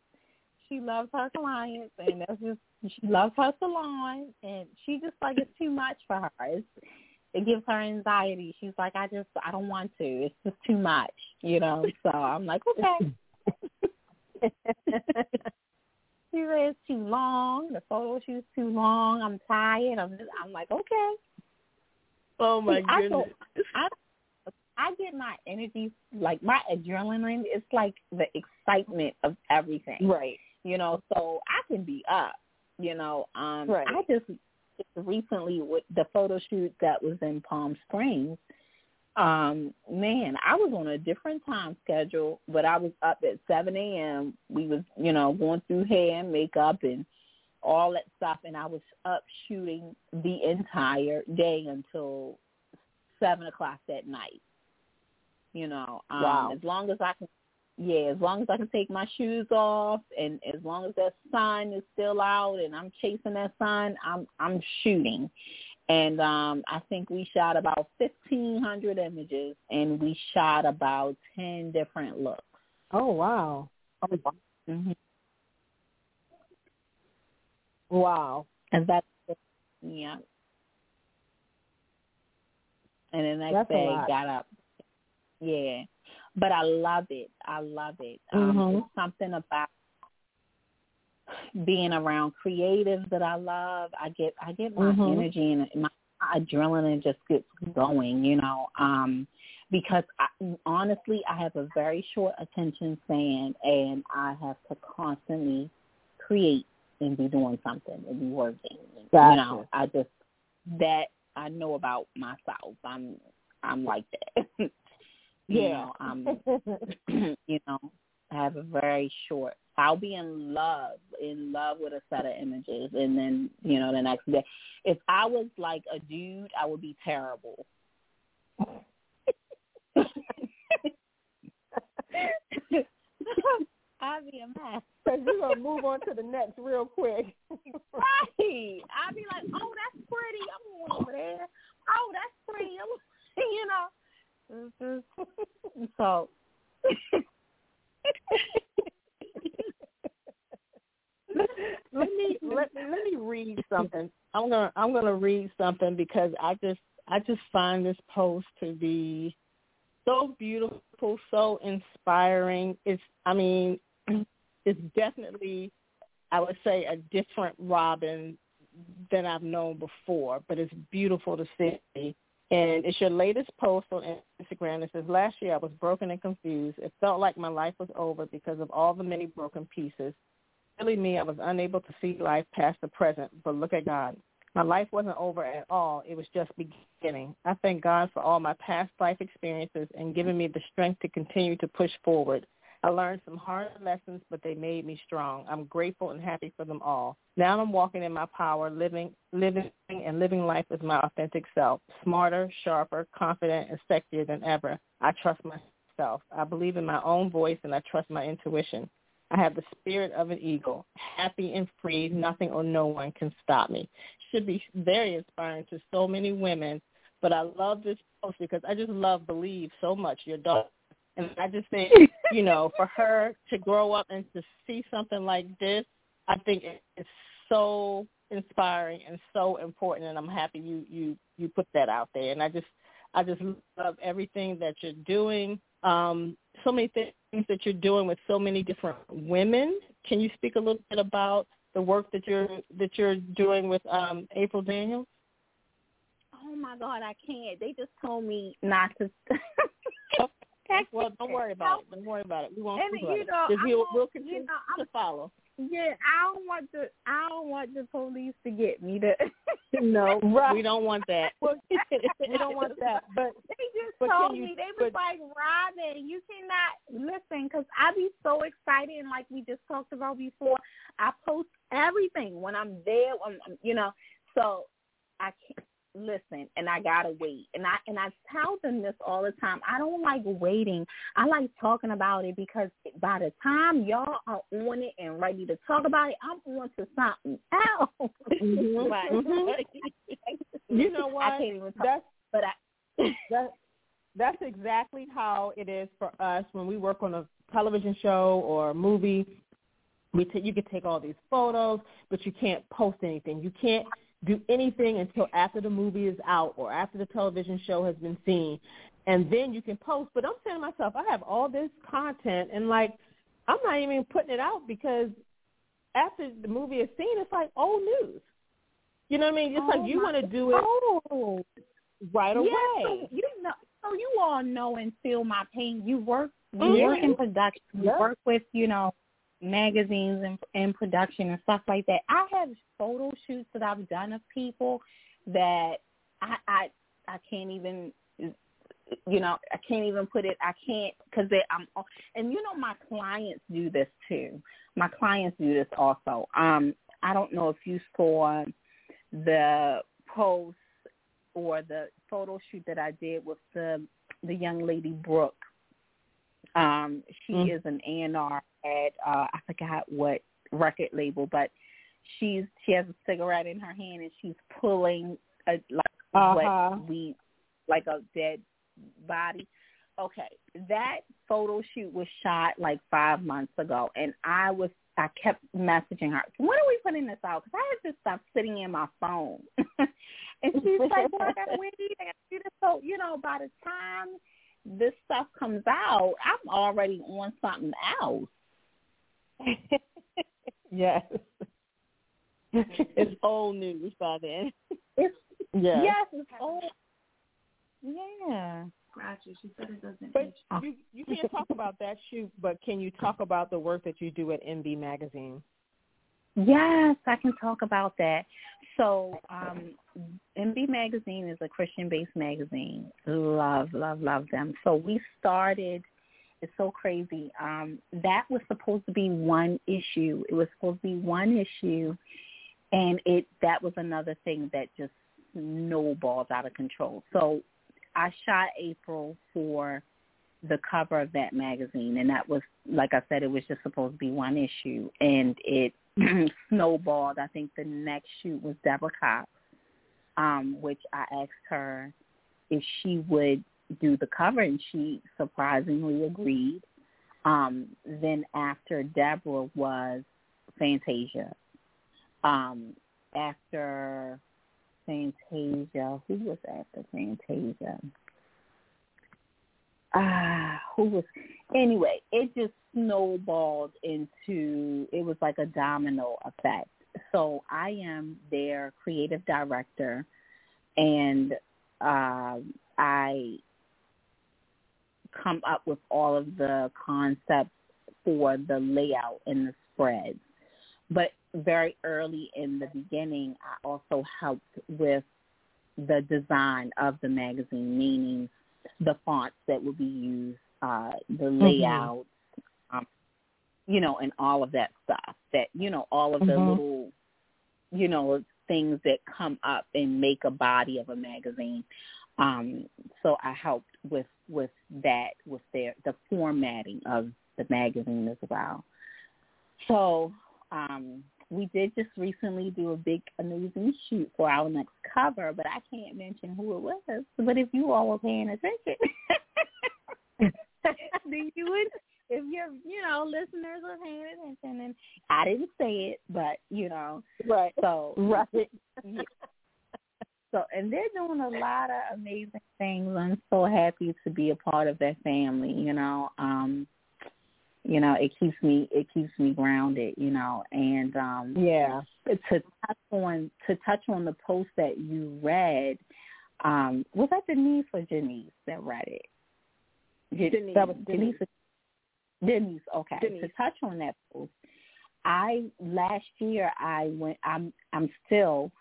She loves her clients, and that's just she loves her salon, and she just like it's too much for her. It's, it gives her anxiety. She's like, I just I don't want to. It's just too much, you know. So I'm like, okay. she said it's too long. The photo shoot's too long. I'm tired. I'm just, I'm like, okay. Oh my See, goodness. I, I, I get my energy like my adrenaline. It's like the excitement of everything. Right. You know, so I can be up. You know, um, right. I just recently with the photo shoot that was in Palm Springs um, man, I was on a different time schedule, but I was up at 7 a.m. We was, you know, going through hair and makeup and all that stuff, and I was up shooting the entire day until 7 o'clock that night. You know, um, wow. as long as I can, yeah, as long as I can take my shoes off, and as long as that sun is still out, and I'm chasing that sun, I'm I'm shooting and um, I think we shot about 1,500 images, and we shot about 10 different looks. Oh, wow. Mm-hmm. Wow. And that's Yeah. And the next That's day got up. Yeah. But I love it. I love it. Um Mhm. it's something about being around creatives that I love. I get I get my Mhm. energy and my adrenaline just gets going, you know. Um because I, honestly, I have a very short attention span, and I have to constantly create and be doing something and be working. Gotcha. You know, I just that I know about myself. I'm I'm like that. you Yeah. know, I'm um, you know, I have a very short. I'll be in love, in love with a set of images, and then you know the next day, if I was like a dude, I would be terrible. I'd be a mess. Because you're to move on to the next real quick. Right. I'd be like, oh, that's pretty. I'm going over there. Oh, that's pretty. So. let me let let me read something. I'm gonna I'm gonna read something because I just I just find this post to be so beautiful, so inspiring. It's I mean, it's definitely I would say a different Robin than I've known before, but it's beautiful to see. And it's your latest post on Instagram. It says, last year I was broken and confused. It felt like my life was over because of all the many broken pieces. Really me, I was unable to see life past the present, but look at God. My life wasn't over at all. It was just beginning. I thank God for all my past life experiences and giving me the strength to continue to push forward. I learned some hard lessons, but they made me strong. I'm grateful and happy for them all. Now I'm walking in my power, living, living, and living life as my authentic self, smarter, sharper, confident, and sexier than ever. I trust myself. I believe in my own voice, and I trust my intuition. I have the spirit of an eagle, happy and free. Nothing or no one can stop me. Should be very inspiring to so many women. But I love this post because I just love Believe so much. Your daughter and I just think, you know, for her to grow up and to see something like this, I think it's so inspiring and so important. And I'm happy you you you put that out there. And I just I just love everything that you're doing. Um, so many things that you're doing with so many different women. Can you speak a little bit about the work that you're that you're doing with um, April Daniels? Oh my God, I can't. They just told me not to. well, don't worry about it. Don't worry about it. We won't And, you know, we'll, we'll you continue know, I'm- to follow. Yeah, I don't want the I don't want the police to get me to. No, Right. we don't want that. we don't want that. But They just But told you- me they was but- like, Robin, you cannot listen because I be so excited and like we just talked about before. I post everything when I'm there. When you know, so I can't listen and I gotta wait. And I and I tell them this all the time. I don't like waiting. I like talking about it because by the time y'all are on it and ready to talk about it, I'm on to something else. Mhm, Like, mhm. you know what? I can't even talk. That's But I that that's exactly how it is for us when we work on a television show or a movie. We t- you can take all these photos, but you can't post anything. You can't do anything until after the movie is out or after the television show has been seen, and then you can post. But I'm saying to myself, I have all this content, and like I'm not even putting it out because after the movie is seen, it's like old news. You know what I mean? It's Oh, like you want to do it Oh, right away. Yeah, so you know, so you all know and feel my pain. You work, you Mhm. work in production. You work with, you know, magazines and, and production and stuff like that. I have photo shoots that I've done of people that I I I can't even. You know, I can't even put it. I can't because I'm. And you know, my clients do this too. My clients do this also. Um, I don't know if you saw the post or the photo shoot that I did with the the young lady Brooke. Um, she Mm. is an A and R at uh, I forgot what record label, but she's she has a cigarette in her hand and she's pulling a, like Uh-huh. what we like a dead body. okay, that photo shoot was shot like five months ago, and I was I kept messaging her. When are we putting this out? Because I had this stuff sitting in my phone, and she's like, "Well, I got to wait. I got to do this." So you know, by the time this stuff comes out, I'm already on something else. yes. it's old news by then. It's yes. yes, it's old. Yeah. Gotcha. She said it doesn't. But you you can't talk about that shoot, but can you talk about the work that you do at MB Magazine? Yes, I can talk about that. So, um, MB Magazine is a Christian-based magazine. Love, love, love them. So we started. It's so crazy. Um, that was supposed to be one issue. It was supposed to be one issue, and it that was another thing that just snowballed out of control. So I shot April for the cover of that magazine, and that was, like I said, it was just supposed to be one issue, and it snowballed. I think the next shoot was Deborah Cox, um, which I asked her if she would do the cover, and she surprisingly agreed. Um, then after Deborah was Fantasia. Um, after Fantasia. Who was after Fantasia? Ah, who was? Anyway, it just snowballed into. It was like a domino effect. So I am their creative director, and uh, I come up with all of the concepts for the layout and the spreads. But very early in the beginning, I also helped with the design of the magazine, meaning the fonts that would be used, uh, the layout, mm-hmm. um, you know, and all of that stuff. That you know, all of the mm-hmm. little, you know, things that come up and make a body of a magazine. Um, so I helped with with that, with their the formatting of the magazine as well. So um, we did just recently do a big amazing shoot for our next cover, but I can't mention who it was. But if you all were paying attention, then you would if your you know listeners were paying attention and I didn't say it, but you know, right? So right. Yeah. So and they're doing a lot of amazing things. I'm so happy to be a part of that family. You know, um, you know it keeps me it keeps me grounded you know and um yeah to touch on to touch on the post that you read um was that denise or janice that read it denise that was denise denise, denise okay denise. to touch on that post i last year i went i'm i'm still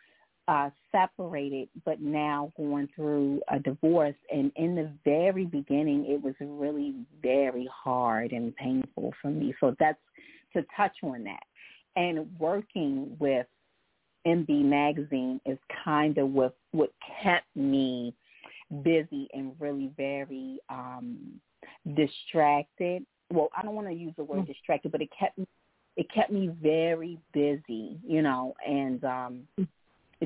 uh, separated, but now going through a divorce. And in the very beginning, it was really very hard and painful for me. So that's to touch on that. And working with MB Magazine is kind of what what kept me busy and really very um distracted. Well, I don't want to use the word mm. distracted, but it kept it kept me very busy, you know, and um mm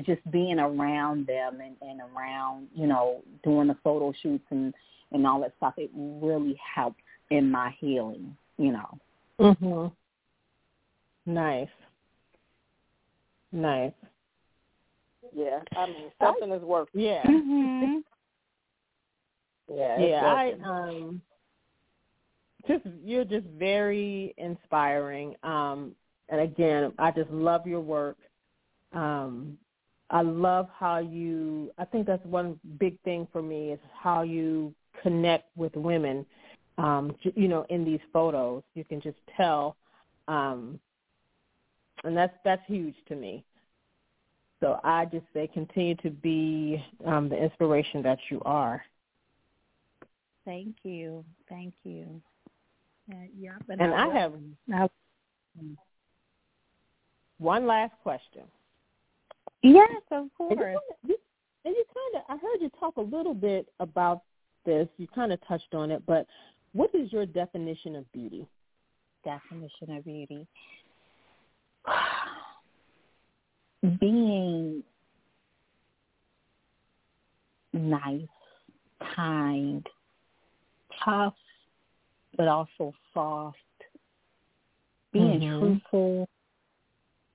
just being around them and, and around, you know, doing the photo shoots and, and all that stuff, it really helped in my healing, you know. Mhm. Nice. Nice. Yeah, I mean something is working. Yeah. Mm-hmm. yeah. Yeah, I um just you're just very inspiring. Um and again, I just love your work. Um I love how you. I think that's one big thing for me is how you connect with women. Um, you know, in these photos, you can just tell, um, and that's that's huge to me. So I just say continue to be um, the inspiration that you are. Thank you, thank you. Uh, yeah, but and I, I have one last question. Yes, of course. And you, kind of, I heard you talk a little bit about this. You kind of touched on it, but what is your definition of beauty? Definition of beauty. Being nice, kind, tough, but also soft, being Mhm. truthful,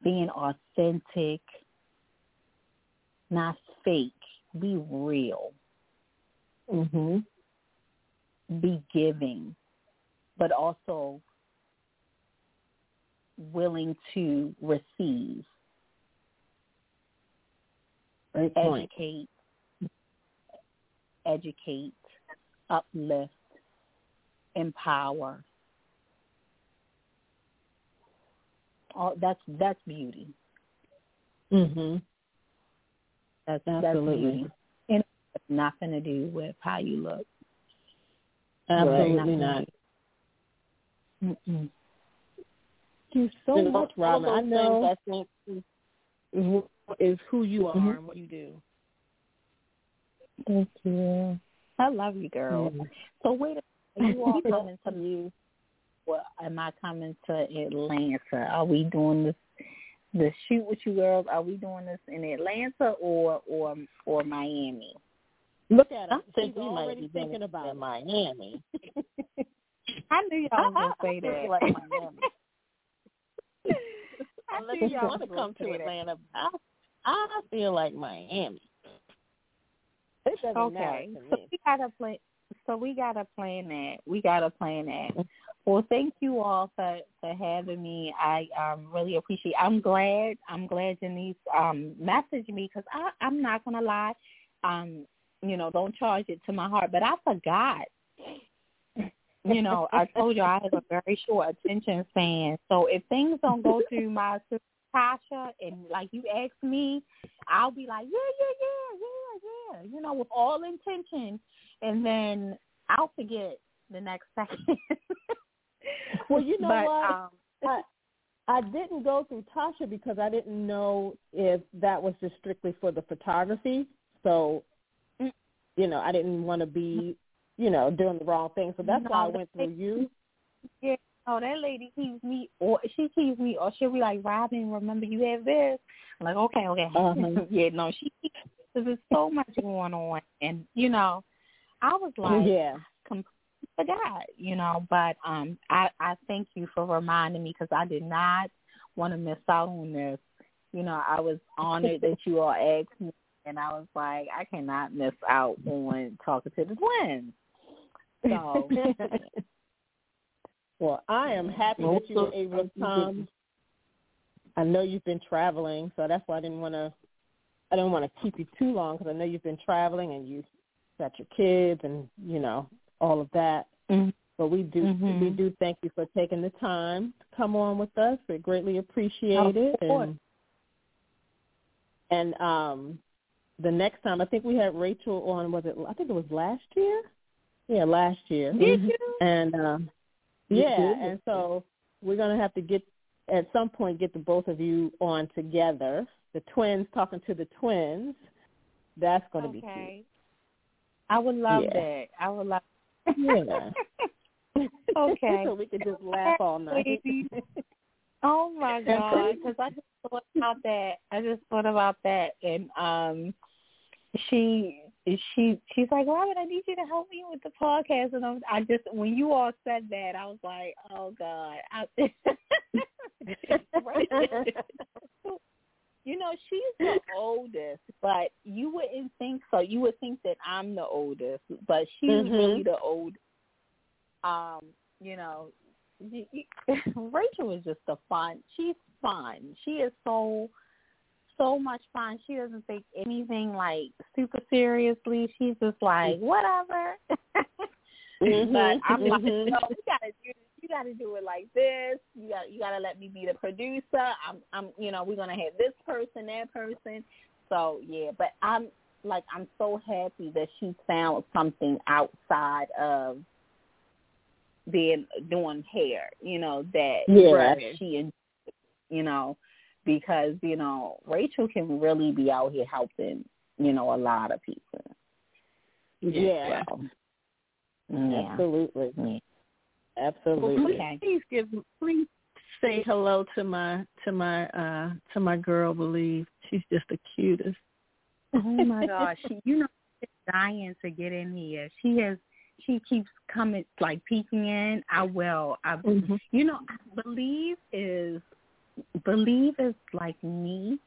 being authentic, not fake, be real, Mhm. be giving, but also willing to receive, Great point. educate, educate, uplift, empower. All that's that's beauty. Mhm. That's Absolutely. that's it's nothing to do with how you look. Absolutely not. Mm-mm. Thank you so You know, much, all Robin. I those know things I think is, is wh- is who you are Mhm. and what you do. Thank you. I love you, girl. Mhm. So wait, a minute. are you all coming to you? Well, am I coming to Atlanta? Are we doing this the shoot with you girls? Are we doing this in Atlanta or or or Miami? Look at I her. think She's we might be thinking about it. Miami. I knew y'all was gonna say that. like Miami. I Unless knew you y'all want to come to. Atlanta, I I feel like Miami. It doesn't Okay, matter to so we gotta plan. So we gotta plan that. We gotta plan that. Well, thank you all for for having me. I um really appreciate. I'm glad. I'm glad Janice um messaged me because I I'm not gonna lie. Um, you know, don't charge it to my heart, but I forgot. You know, I told you I have a very short attention span. So if things don't go through my sister Tasha and like you ask me, I'll be like, yeah, yeah, yeah, yeah, yeah, you know, with all intention, and then I'll forget the next second. Well, you know but, what? Um, I I didn't go through Tasha because I didn't know if that was just strictly for the photography. So, Mm. you know, I didn't want to be, you know, doing the wrong thing. So that's why I went through you. yeah, oh, that lady keeps me, or she keeps me, or she'll be like, Robin, remember you have this? I'm like, okay, okay. Uh-huh. yeah, no, she, because there's so much going on, and you know, I was like, yeah. Forgot, you know. But um, I I thank you for reminding me because I did not want to miss out on this. You know, I was honored that you all asked me, and I was like, I cannot miss out on talking to the twins. So well, I am happy that you were able to come. I know you've been traveling, so that's why I didn't want to. I didn't want to keep you too long because I know you've been traveling and you got your kids and you know all of that. Mhm. But we do Mhm. we do thank you for taking the time to come on with us. We greatly appreciate it. And and um the next time I think we had Rachel on was it I think it was last year? Yeah, last year. did you? And um yeah, and so we're gonna have to get at some point get the both of you on together. The twins talking to the twins. That's gonna be cute. Okay. I would love Yeah. that. I would love. Yeah. Okay. so we could just laugh all night. Oh my god! Because I just thought about that. I just thought about that, and um, she she she's like, Robin, I need you to help me with the podcast, and I'm, I just when you all said that, I was like, oh god. I, you know, she's the oldest, but you wouldn't think so. You would think that I'm the oldest, but she's Mhm. really the old. Um, you know, Rachel is just a fun. She's fun. She is so so much fun. She doesn't take anything like super seriously. She's just like whatever. Mhm, But I'm like, mhm. no, you gotta do you gotta do it like this. You got you gotta let me be the producer. I'm I'm you know, we're gonna have this person, that person. So yeah, but I'm like I'm so happy that she found something outside of being doing hair, you know, that Yeah. she enjoys, you know, because, you know, Rachel can really be out here helping, you know, a lot of people. Yeah. Yeah. Absolutely. Yeah. Absolutely. Okay. Please give please say hello to my to my uh to my girl Believe. She's just the cutest. Oh my gosh, she, you know, she's dying to get in here. She has she keeps coming like peeking in, I will. I Mm-hmm. you know, I believe is believe is like me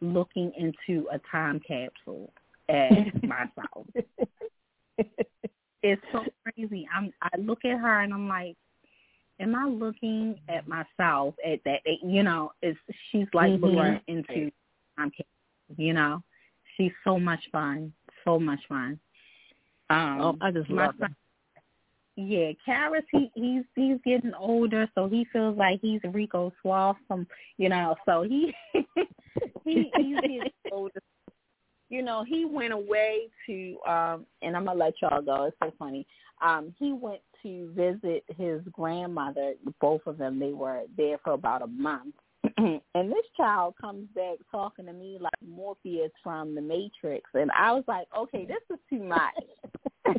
looking into a time capsule at myself. It's so crazy. I'm I look at her and I'm like, am I looking at myself at that? You know, it's she's like Mhm. looking into capsule. You know, she's so much fun, so much fun. Um, oh, I just love son, yeah, Karis, he he's he's getting older, so he feels like he's Rico Suave from you know, so he he he's getting older. You know, he went away to um and I'm gonna let y'all go, it's so funny. Um, he went to visit his grandmother, both of them, they were there for about a month. and this child comes back talking to me like Morpheus from the Matrix and I was like, Okay, this is too much. I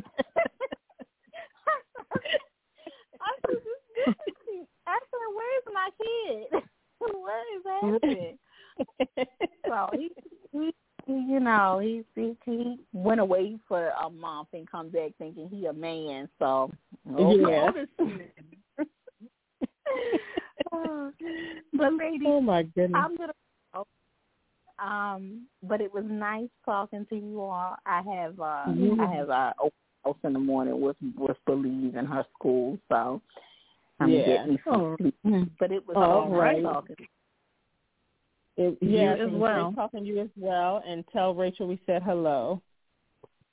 said, this, this is I said, Where's my kid? what is happening? so he, he, he you know, he, he he went away for a month and come back thinking he a man. So Yeah. Uh, but ladies, Oh my goodness. I'm gonna. Um, but it was nice talking to you all. I have uh Mhm. I have uh open house in the morning with with Believe in her school, so I'm Yeah. getting some Oh. sleep. But it was Oh, all right right. talking. It, You yes, as it well. talking to you as well. And tell Rachel we said hello.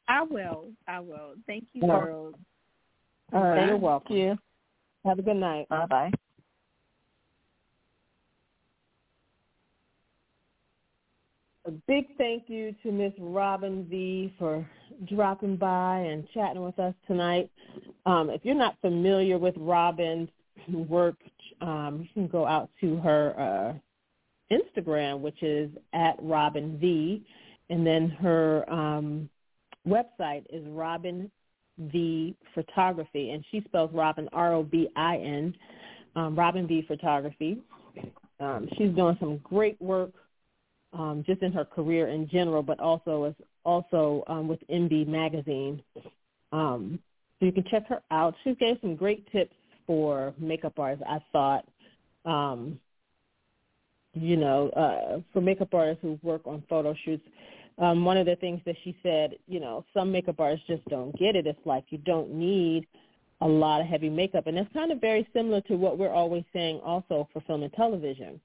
I will. I will. Thank you, Yeah. girls. All right, Bye. you're welcome. Have a good night. Bye bye. A big thank you to Miss Robin V for dropping by and chatting with us tonight. Um, if you're not familiar with Robin's work, um, you can go out to her uh, Instagram, which is at Robin V, and then her um, website is Robin V Photography, and she spells Robin R O B I N, um, Robin V Photography. Um, she's doing some great work um, just in her career in general, but also as also um, with MB Magazine. Um, so you can check her out. She gave some great tips for makeup artists. I thought, um, you know, uh, for makeup artists who work on photo shoots. Um, one of the things that she said, you know, some makeup artists just don't get it. It's like you don't need a lot of heavy makeup, and that's kind of very similar to what we're always saying also for film and television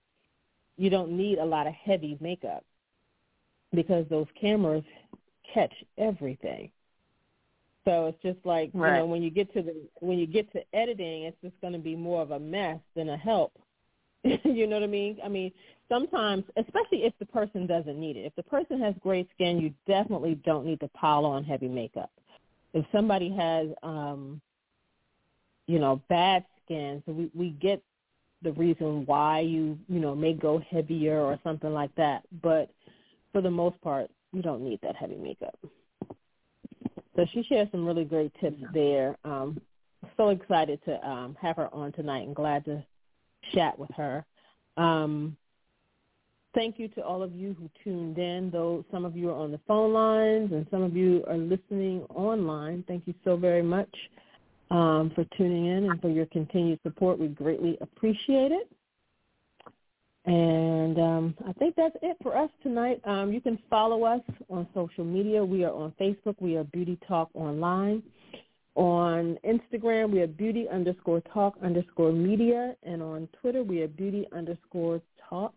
you don't need a lot of heavy makeup because those cameras catch everything. So it's just like you know when you get to the when you get to editing, it's just going to be more of a mess than a help. you know what I mean? I mean, sometimes, especially if the person doesn't need it. If the person has great skin, you definitely don't need to pile on heavy makeup. If somebody has, um, you know, bad skin, so we we get the reason why you you know may go heavier or something like that. But for the most part, you don't need that heavy makeup. So she shared some really great tips there. Um, so excited to um, have her on tonight and glad to chat with her. Um, thank you to all of you who tuned in. Though some of you are on the phone lines and some of you are listening online, thank you so very much um, for tuning in and for your continued support. We greatly appreciate it. And um, I think that's it for us tonight. Um, you can follow us on social media. We are on Facebook. We are Beauty Talk Online. On Instagram, we are Beauty underscore Talk underscore Media. And on Twitter, we are Beauty underscore Talk.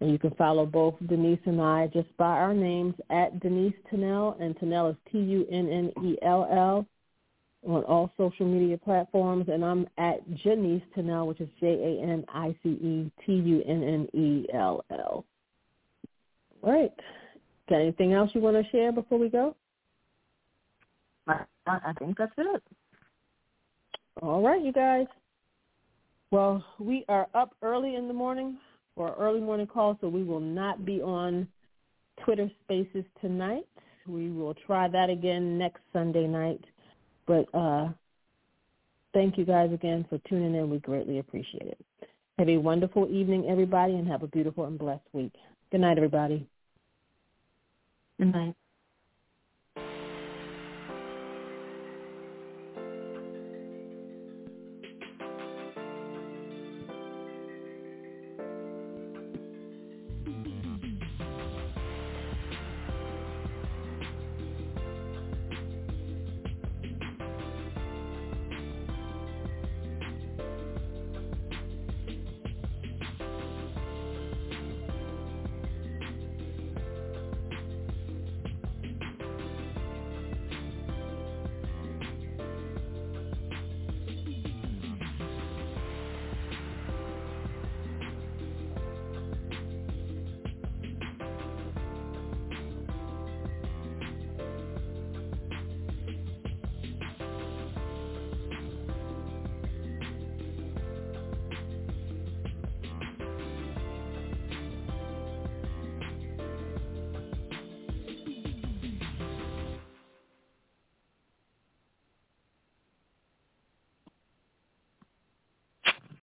And you can follow both Denise and I just by our names at Denise Tunnell, and Tunnell is T-U-N-N-E-L-L on all social media platforms, and I'm at Janice Tunnell, which is J-A-N-I-C-E-T-U-N-N-E-L-L. All right. Got anything else you want to share before we go? I, think that's it. All right, you guys. Well, we are up early in the morning for our early morning call, so we will not be on Twitter Spaces tonight. We will try that again next Sunday night. But uh, thank you guys again for tuning in. We greatly appreciate it. Have a wonderful evening, everybody, and have a beautiful and blessed week. Good night, everybody. Good night.